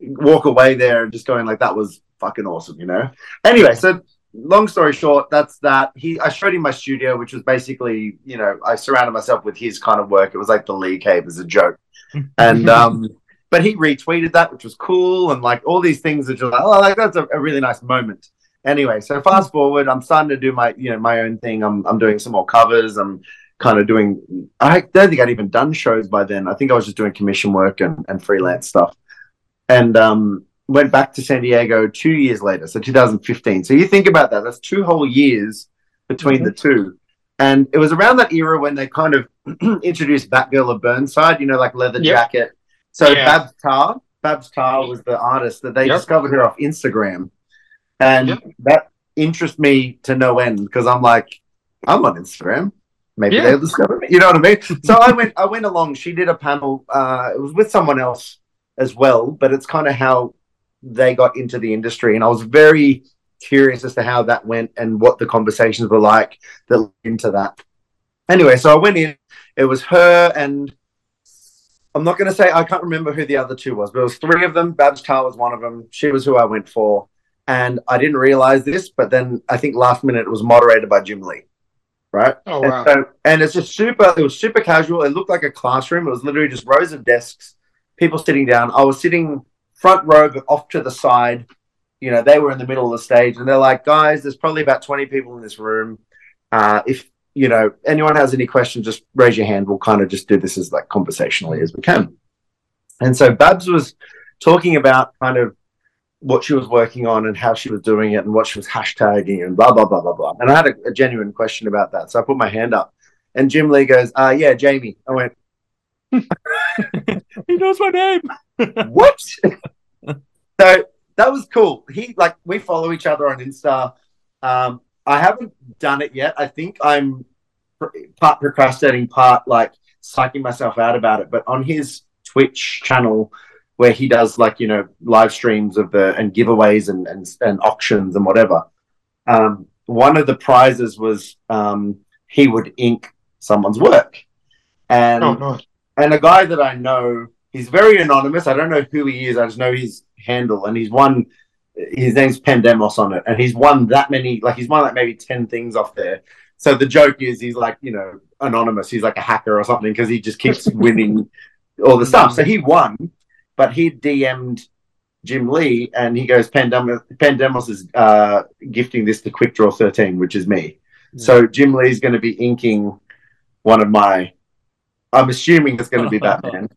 walk away there and just going like that was fucking awesome, you know. Anyway, so long story short, that's that. He I showed him my studio, which was basically, you know, I surrounded myself with his kind of work. It was like the Lee Cave as a joke. And um but he retweeted that, which was cool, and like all these things are just like, oh like that's a, a really nice moment. Anyway, so fast forward, I'm starting to do my you know my own thing. I'm I'm doing some more covers. I'm kind of doing I don't think I'd even done shows by then. I think I was just doing commission work and, and freelance stuff. And um went back to San Diego two years later, so 2015. So you think about that, that's two whole years between the two. And it was around that era when they kind of introduced Batgirl of Burnside, you know, like leather Yep. jacket. So Yeah. Babs Tarr, Babs Tarr was the artist that they Yep. discovered her off Instagram. And Yep. that interests me to no end because I'm like, I'm on Instagram. Maybe Yeah. they'll discover me. You know what I mean? so I went I went along. She did a panel. Uh, it was with someone else as well, but it's kind of how they got into the industry. And I was very curious as to how that went and what the conversations were like that led into that. Anyway, so I went in. It was her and I'm not going to say I can't remember who the other two was, but it was three of them. Babs Tarr was one of them. She was who I went for, and I didn't realize this, but then I think last minute it was moderated by Jim Lee, right? Oh And wow. so, and it's just super. It was super casual. It looked like a classroom. It was literally just rows of desks, people sitting down. I was sitting front row, but off to the side. You know, they were in the middle of the stage, and they're like, "Guys, there's probably about 20 people in this room. Uh, if you know anyone has any questions, just raise your hand. We'll kind of just do this as like conversationally as we can." And so Babs was talking about kind of what she was working on and how she was doing it and what she was hashtagging and blah blah blah blah blah. And I had a, a genuine question about that, so I put my hand up, and Jim Lee goes, "Uh, yeah, Jamie." I went, he knows my name. "What?" so that was cool. He like we follow each other on Insta. Um, I haven't done it yet. I think I'm part procrastinating, part like psyching myself out about it. But on his Twitch channel, where he does like you know live streams of the and giveaways and and, and auctions and whatever. Um, one of the prizes was um, he would ink someone's work, and Oh nice. and a guy that I know, he's very anonymous. I don't know who he is. I just know his handle, and he's won. His name's Pandemos on it, and he's won that many. Like he's won like maybe ten things off there. So the joke is he's like you know anonymous. He's like a hacker or something because he just keeps winning all the stuff. So he won, but he DM'd Jim Lee, and he goes Pandemos. Pandemos is uh, gifting this to Quick Draw Thirteen, which is me. So Jim Lee's going to be inking one of my. I'm assuming it's going to be Batman,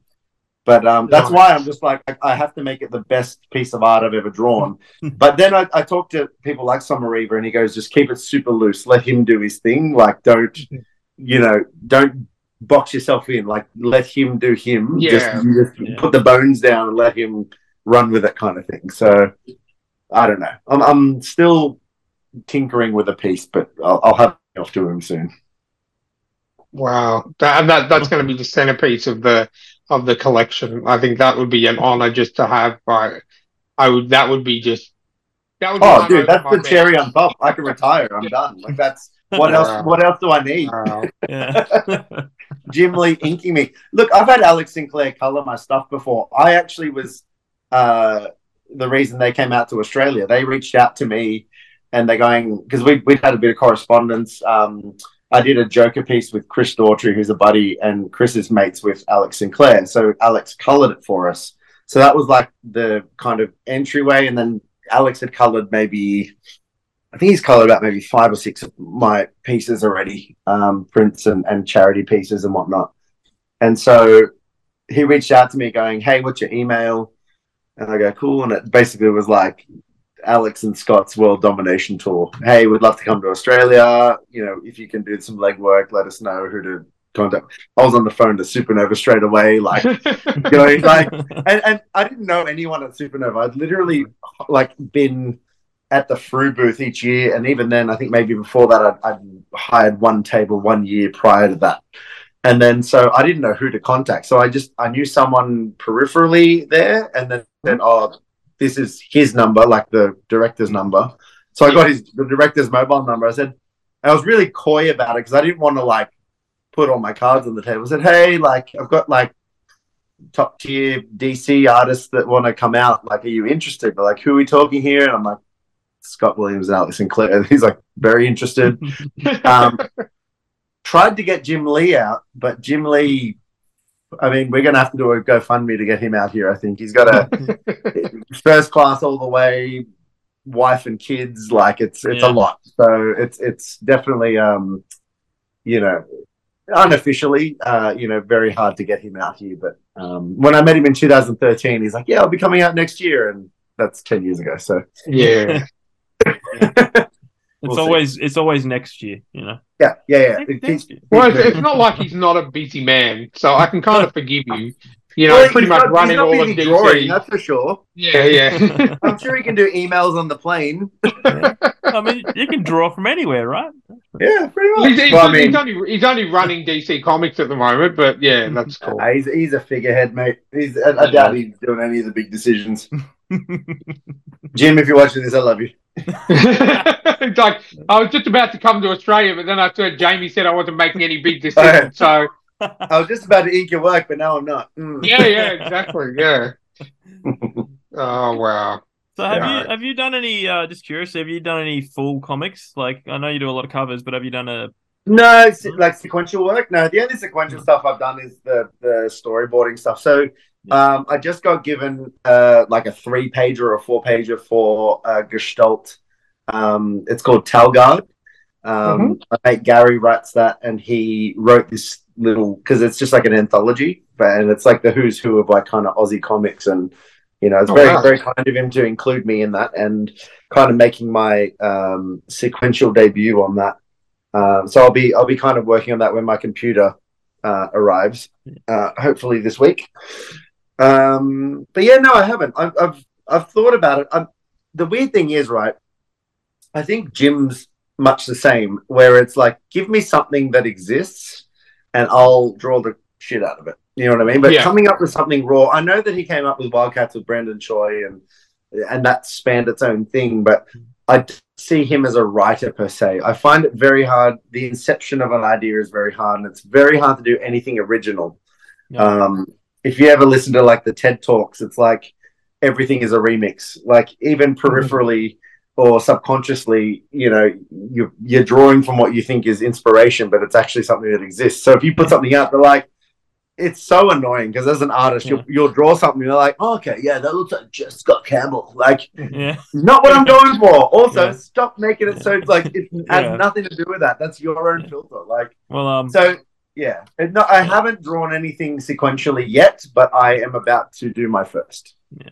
but um, that's why I'm just like I- I have to make it the best piece of art I've ever drawn. but then I, I talk to people like Sommariva, and he goes, just keep it super loose. Let him do his thing. Like don't, you know, don't box yourself in. Like let him do him. Yeah. Just, just Yeah. put the bones down and let him run with it, kind of thing. So I don't know. I'm I'm still tinkering with a piece, but I'll, I'll have it off to him soon. Wow, that, that that's going to be the centerpiece of the of the collection. I think that would be an honor just to have. I, I would. That would be just. That would. Be Oh, dude, that's the cherry on top. I can retire. I'm done. Like that's what else? What else do I need? Jim Lee inking me. Look, I've had Alex Sinclair color my stuff before. I actually was uh, the reason they came out to Australia. They reached out to me and they're going because we we'd had a bit of correspondence. Um, I did a Joker piece with Chris Daughtry, who's a buddy, and Chris is mates with Alex Sinclair. So Alex colored it for us. So that was like the kind of entryway, and then Alex had colored maybe, I think he's colored about maybe five or six of my pieces already, um, prints and, and charity pieces and whatnot. And so he reached out to me going, "Hey, what's your email?" And I go, "Cool." And it basically was like Alex and Scott's world domination tour. Hey, we'd love to come to Australia. You know, if you can do some legwork, let us know who to contact. I was on the phone to Supernova straight away, like you know, like, and, and I didn't know anyone at Supernova. I'd literally like been at the Frew booth each year, and even then, I think maybe before that, I'd, I'd hired one table one year prior to that. And then, so I didn't know who to contact. So I just I knew someone peripherally there, and then, then oh, this is his number, like the director's number. So I got his the director's mobile number. I said, I was really coy about it because I didn't want to like put all my cards on the table. I said, hey, like I've got like top tier DC artists that want to come out. Like, are you interested? But like, who are we talking here? And I'm like, Scott Williams and Alex Sinclair. And he's like, very interested. um, tried to get Jim Lee out, but Jim Lee I mean, we're going to have to do a GoFundMe to get him out here. I think he's got a first class all the way, wife and kids. Like it's it's yeah. a lot. So it's it's definitely um, you know, unofficially, uh, you know, very hard to get him out here. But um, when I met him in 2013, he's like, "Yeah, I'll be coming out next year," and that's 10 years ago. So yeah. It's we'll always see. it's always next year, you know. Yeah, yeah, yeah. Next It's, well, it's, it's, not like he's not a busy man, so I can kind of forgive you. You know, well, pretty much not, running all of DC. Drawing, that's for sure. Yeah, yeah. I'm sure he can do emails on the plane. yeah. I mean, you can draw from anywhere, right? Yeah, pretty much. He's, he's, well, I mean, he's, only, he's only running DC Comics at the moment, but yeah, that's cool. Uh, he's, he's a figurehead, mate. He's, I, I doubt he's doing any of the big decisions. Jim, if you're watching this, I love you. it's like I was just about to come to Australia, but then I heard Jamie said I wasn't making any big decisions. So I was just about to ink your work, but now I'm not. Mm. Yeah, yeah, exactly. Yeah. oh wow. So have yeah. you have you done any? Uh, just curious, have you done any full comics? Like I know you do a lot of covers, but have you done a? No, like sequential work. No, the only sequential stuff I've done is the the storyboarding stuff. So um, I just got given uh, like a three pager or a four pager for uh, Gestalt. Um, it's called Talgard. Um, mm-hmm. My mate Gary writes that, and he wrote this little because it's just like an anthology, and it's like the who's who of like kind of Aussie comics, and you know, it's oh, very wow. very kind of him to include me in that, and kind of making my um, sequential debut on that. Um, so I'll be I'll be kind of working on that when my computer uh, arrives, uh, hopefully this week. Um, but yeah, no, I haven't. I've I've, I've thought about it. I'm, the weird thing is, right? I think Jim's much the same, where it's like, give me something that exists, and I'll draw the shit out of it. You know what I mean? But yeah. coming up with something raw, I know that he came up with Wildcats with Brandon Choi, and and that spanned its own thing. But I see him as a writer per se. I find it very hard. The inception of an idea is very hard, and it's very hard to do anything original. Yeah. Um, if you ever listen to like the TED talks, it's like everything is a remix. Like even mm-hmm. peripherally or subconsciously, you know, you're you're drawing from what you think is inspiration, but it's actually something that exists. So if you put something out, they're like, it's so annoying because as an artist, yeah. you'll, you'll draw something, you're like, oh, okay, yeah, that looks like J. Scott Campbell. Like, yeah. not what I'm going for. Also, yeah. stop making it so like it has nothing to do with that. That's your own filter. Like, well, um, so yeah, no, I haven't drawn anything sequentially yet, but I am about to do my first. Yeah,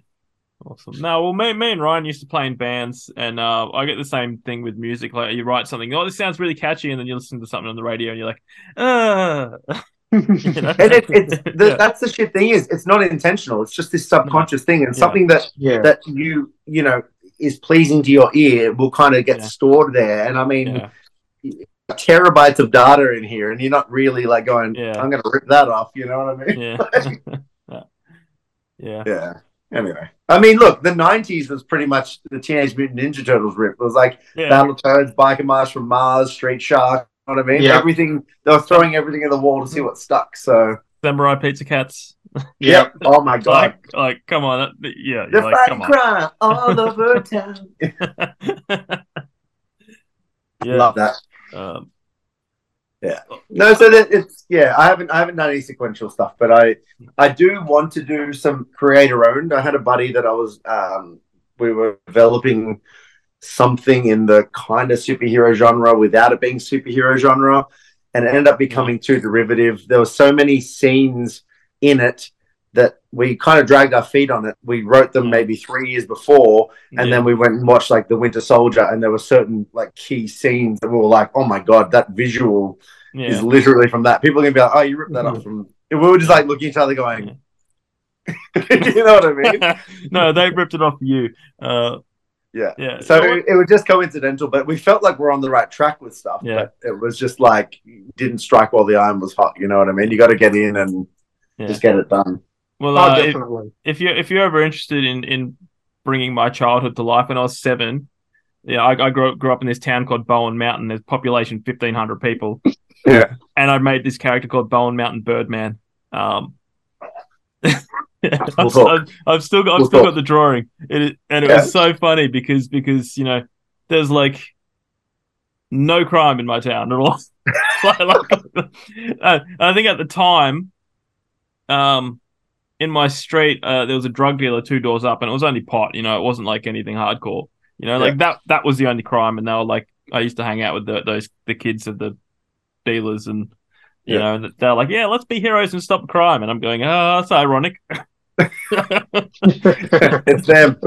awesome. No, well, me, me and Ryan used to play in bands, and uh, I get the same thing with music. Like, you write something, oh, this sounds really catchy, and then you listen to something on the radio, and you're like, uh. you know? and it, it's the, yeah. that's the shit thing is it's not intentional. It's just this subconscious thing, and yeah. something that yeah. that you you know is pleasing to your ear will kind of get stored there. And I mean terabytes of data in here, and you're not really like going, yeah. I'm going to rip that off. You know what I mean? Yeah. yeah. Yeah. Anyway, I mean, look, the '90s was pretty much the Teenage Mutant Ninja Turtles rip. It was like yeah. Battletoads, Biker Mice from Mars, Street Shark. You know what I mean? Yeah. Everything they were throwing everything in the wall to see what stuck. So Samurai Pizza Cats. yep. Oh my god. Like, like come on. Yeah. The like, fighting crime all over town. Yeah. Love that. Um, yeah. No, so that it's yeah. I haven't I haven't done any sequential stuff, but I I do want to do some creator owned. I had a buddy that I was um we were developing something in the kind of superhero genre without it being superhero genre, and it ended up becoming too derivative. There were so many scenes in it that we kind of dragged our feet on it. We wrote them maybe three years before, and yeah. then we went and watched like the Winter Soldier, and there were certain like key scenes that we were like, "Oh my god, that visual yeah. is literally from that." People are gonna be like, "Oh, you ripped that off from." And we were just like looking at each other, going, "You know what I mean?" no, they ripped it off you. Uh, Yeah. yeah. So it, it was just coincidental, but we felt like we're on the right track with stuff. Yeah. But it was just like didn't strike while the iron was hot. You know what I mean? You got to get in and Yeah. just get it done. Well, Oh, uh, if, definitely. if you're if you're ever interested in in bringing my childhood to life, when I was seven, yeah, I, I grew grew up in this town called Bowen Mountain. There's population fifteen hundred people. Yeah. and I made this character called Bowen Mountain Birdman. Um, I've, We'll. I've, I've still got I've We'll still talk. got the drawing, it, is- and it Yeah. was so funny because because you know there's like no crime in my town at all. like, like, uh, I think at the time, um, in my street, uh, there was a drug dealer two doors up, and it was only pot. You know, it wasn't like anything hardcore. You know, like that that was the only crime, and they were like, I used to hang out with the, those the kids of the dealers, and you Yeah. know, they're like, yeah, let's be heroes and stop crime, and I'm going, oh, that's ironic. it's them.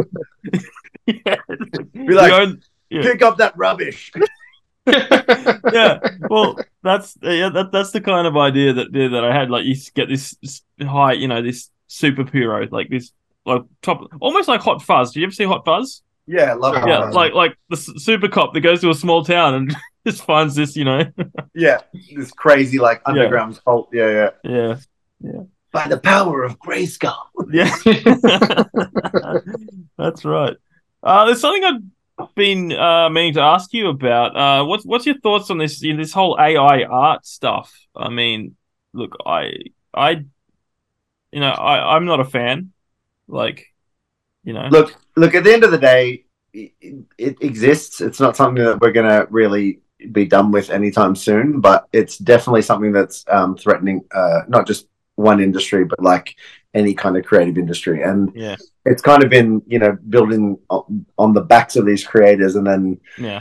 yeah. Be like, own- Yeah. pick up that rubbish. yeah, well, that's yeah, that, that's the kind of idea that yeah, that I had. Like, you get this high, you know, this superhero, like this, like top, almost like Hot Fuzz. Do you ever see Hot Fuzz? Yeah, love it. yeah, like like the super cop that goes to a small town and just finds this, you know. yeah, this crazy like underground cult. Yeah, yeah. yeah, yeah. By the power of Grayskull. yeah, that's right. Uh, there's something I've been uh, meaning to ask you about. Uh, what's what's your thoughts on this you know, this whole AI art stuff? I mean, look, I I you know I I'm not a fan. Like, you know, Look, look. At the end of the day, it, it exists. It's not something that we're gonna really be done with anytime soon, but it's definitely something that's um, threatening uh, not just one industry, but like any kind of creative industry. And yeah, it's kind of been, you know, building on, on the backs of these creators, and then yeah,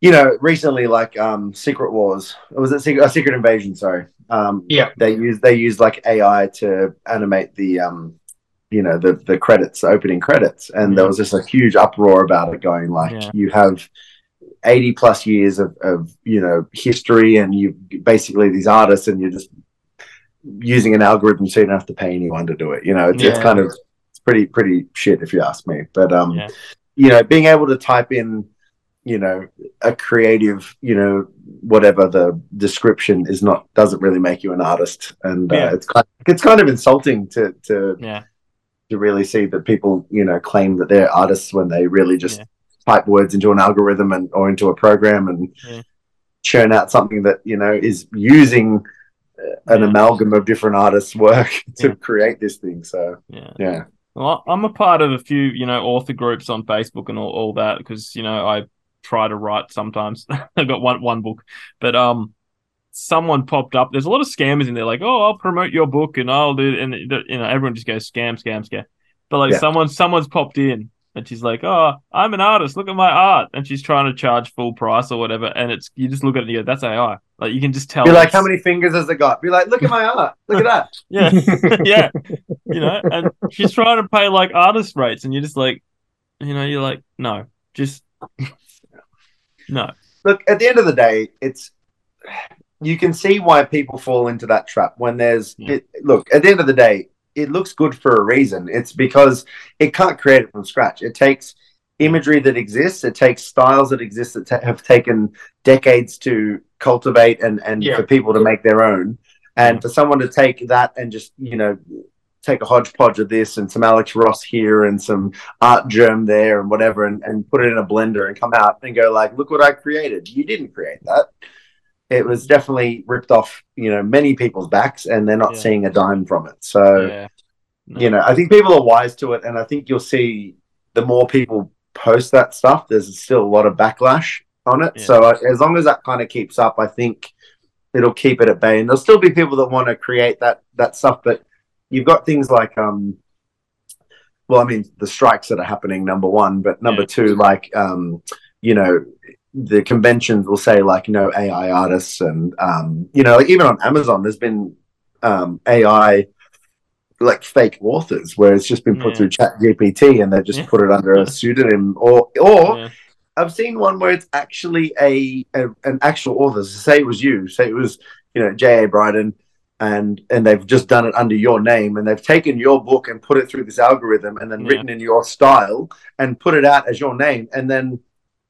you know, recently, like um, Secret Wars, or was it Secret, uh, Secret Invasion? Sorry. Um, Yeah. They use they use like AI to animate the um, you know, the the credits, opening credits, and there was just a huge uproar about it, going like, Yeah. you have eighty plus years of, of you know history, and you basically these artists, and you're just using an algorithm, so you don't have to pay anyone to do it. You know, it's, it's kind of it's pretty pretty shit if you ask me. But um, Yeah. you know, being able to type in you know a creative you know whatever the description is not doesn't really make you an artist and uh, it's kind it's kind of insulting to to yeah, to really see that people you know claim that they're artists when they really just Yeah. type words into an algorithm and or into a program and Yeah. churn out something that you know is using uh, an Yeah. amalgam of different artists work to Yeah. create this thing so yeah. yeah Well, I'm a part of a few, you know, author groups on Facebook and all, all that because, you know, I try to write sometimes. I've got one one book, but um, someone popped up. There's a lot of scammers in there, like, oh, I'll promote your book and I'll do, and you know, everyone just goes scam, scam, scam. But like, Yeah. someone, someone's popped in and she's like, oh, I'm an artist. Look at my art, and she's trying to charge full price or whatever. And it's you just look at it and you go, that's AI. Like you can just tell. be like how many fingers has it got be like look at my art look at that Yeah, yeah, you know, and she's trying to pay like artist rates, and you're just like, you know, you're like, no, just no, look at the end of the day it's you can see why people fall into that trap when there's Yeah. it, look at the end of the day it looks good for a reason it's because it can't create it from scratch it takes imagery that exists it takes styles that exist that ta- have taken decades to cultivate and and Yeah. for people to make their own and Yeah. for someone to take that and just you know take a hodgepodge of this and some alex ross here and some Artgerm there and whatever and, and put it in a blender and come out and go like look what i created you didn't create that it was definitely ripped off you know many people's backs and they're not Yeah. seeing a dime from it so yeah, No. you know i think people are wise to it and i think you'll see the more people post that stuff there's still a lot of backlash on it. Yeah. So as long as that kind of keeps up, I think it'll keep it at bay. And there'll still be people that want to create that that stuff, but you've got things like um, well, I mean, the strikes that are happening, number one, but number Yeah. two, like um, you know, the conventions will say like no AI artists, and um, you know, like even on Amazon, there's been um, AI like fake authors where it's just been put Yeah. through chat gpt and they just Yeah. put it under a pseudonym or or Yeah. I've seen one where it's actually a, a an actual author. So say it was you, say it was you know J. A. Bryden, and and they've just done it under your name, and they've taken your book and put it through this algorithm, and then Yeah. written in your style and put it out as your name, and then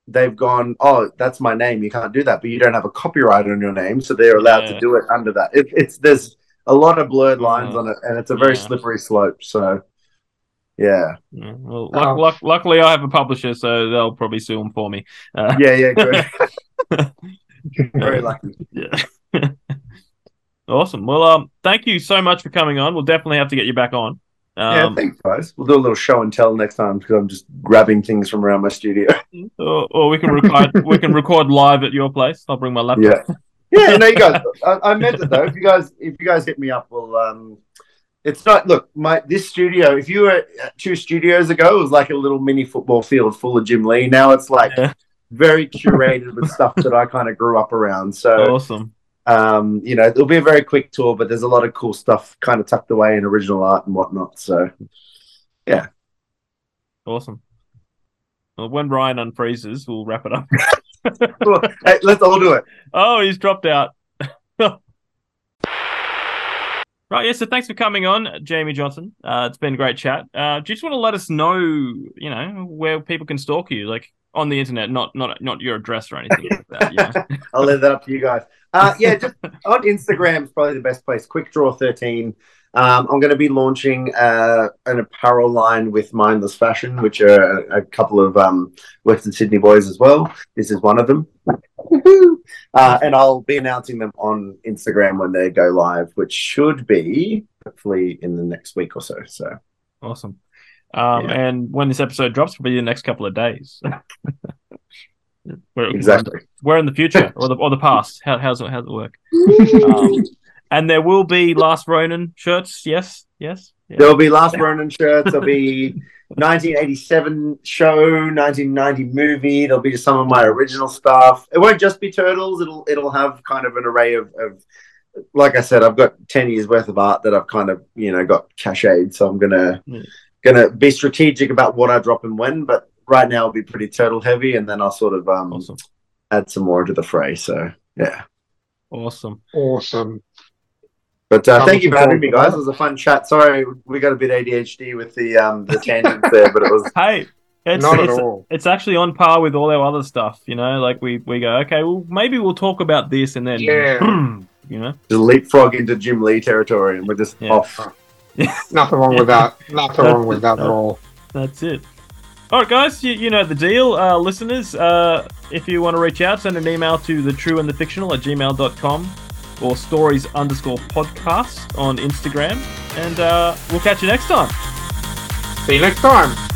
they've gone, oh, that's my name, you can't do that, but you don't have a copyright on your name, so they're allowed Yeah. to do it under that. It, it's there's a lot of blurred lines Yeah. on it, and it's a very Yeah. slippery slope. So yeah, Yeah, Well, Oh. luck, luck, luckily, I have a publisher, so they'll probably sue them for me. Uh, yeah, yeah, good. very lucky. yeah. awesome. Well, um, thank you so much for coming on. We'll definitely have to get you back on. yeah, Um, thanks, guys. We'll do a little show and tell next time because I'm just grabbing things from around my studio. or, or we can record we can record live at your place. I'll bring my laptop. yeah, yeah. No, you guys. I, I meant it though. If you guys, if you guys hit me up, we'll. Um, it's not. Look, my this studio. If you were two studios ago, it was like a little mini football field full of Jim Lee. Now it's like Yeah. very curated with stuff that I kind of grew up around. So, Awesome. Um, you know, it'll be a very quick tour, but there's a lot of cool stuff kind of tucked away in original art and whatnot. So, yeah. Awesome. Well, when Ryan unfreezes, we'll wrap it up. Hey, let's all do it. Oh, he's dropped out. right, yeah, so thanks for coming on, Jamie Johnson. Uh, it's been a great chat. Uh, do you just want to let us know, you know, where people can stalk you, like on the internet, not not not your address or anything like that. You know? I'll leave that up to you guys. Uh, yeah, just on Instagram is probably the best place. Quick Draw 13. Um, I'm going to be launching uh, an apparel line with Mindless Fashion, which are a, a couple of um, Western Sydney boys as well. This is one of them. Uh, and I'll be announcing them on Instagram when they go live, which should be hopefully in the next week or so. So Awesome. Um, Yeah. And when this episode drops, will be the next couple of days. we're, exactly. We're in the future or the or the past. How, how's it how's it work? Um, and there will be Last Ronin shirts. Yes, yes. Yeah. There'll be Last Ronin shirts. There'll be 1987 show, 1990 movie. There'll be some of my original stuff. It won't just be turtles. It'll it'll have kind of an array of, of like I said, I've got 10 years worth of art that I've kind of you know got cached. So I'm gonna Yeah. Gonna be strategic about what I drop and when. But right now, it'll be pretty turtle heavy, and then I'll sort of um, Awesome. add some more to the fray. So yeah. Awesome. Awesome. But uh, thank you for having me, guys. that. It was a fun chat. Sorry, we got a bit ADHD with the um, the tangents there, but it was Hey, it's Not at all. it's actually on par with all our other stuff. You know, like we we go, okay, well maybe we'll talk about this, and then Yeah. you know, just leapfrog into Jim Lee territory, and we're just Yeah. off. Nothing wrong with that. Nothing wrong with that at all. That's it. All right, guys, you, you know the deal. Uh, listeners, uh, if you want to reach out, send an email to the true and the fictional at gmail.com or stories underscore podcast on Instagram. And uh, we'll catch you next time. See you next time.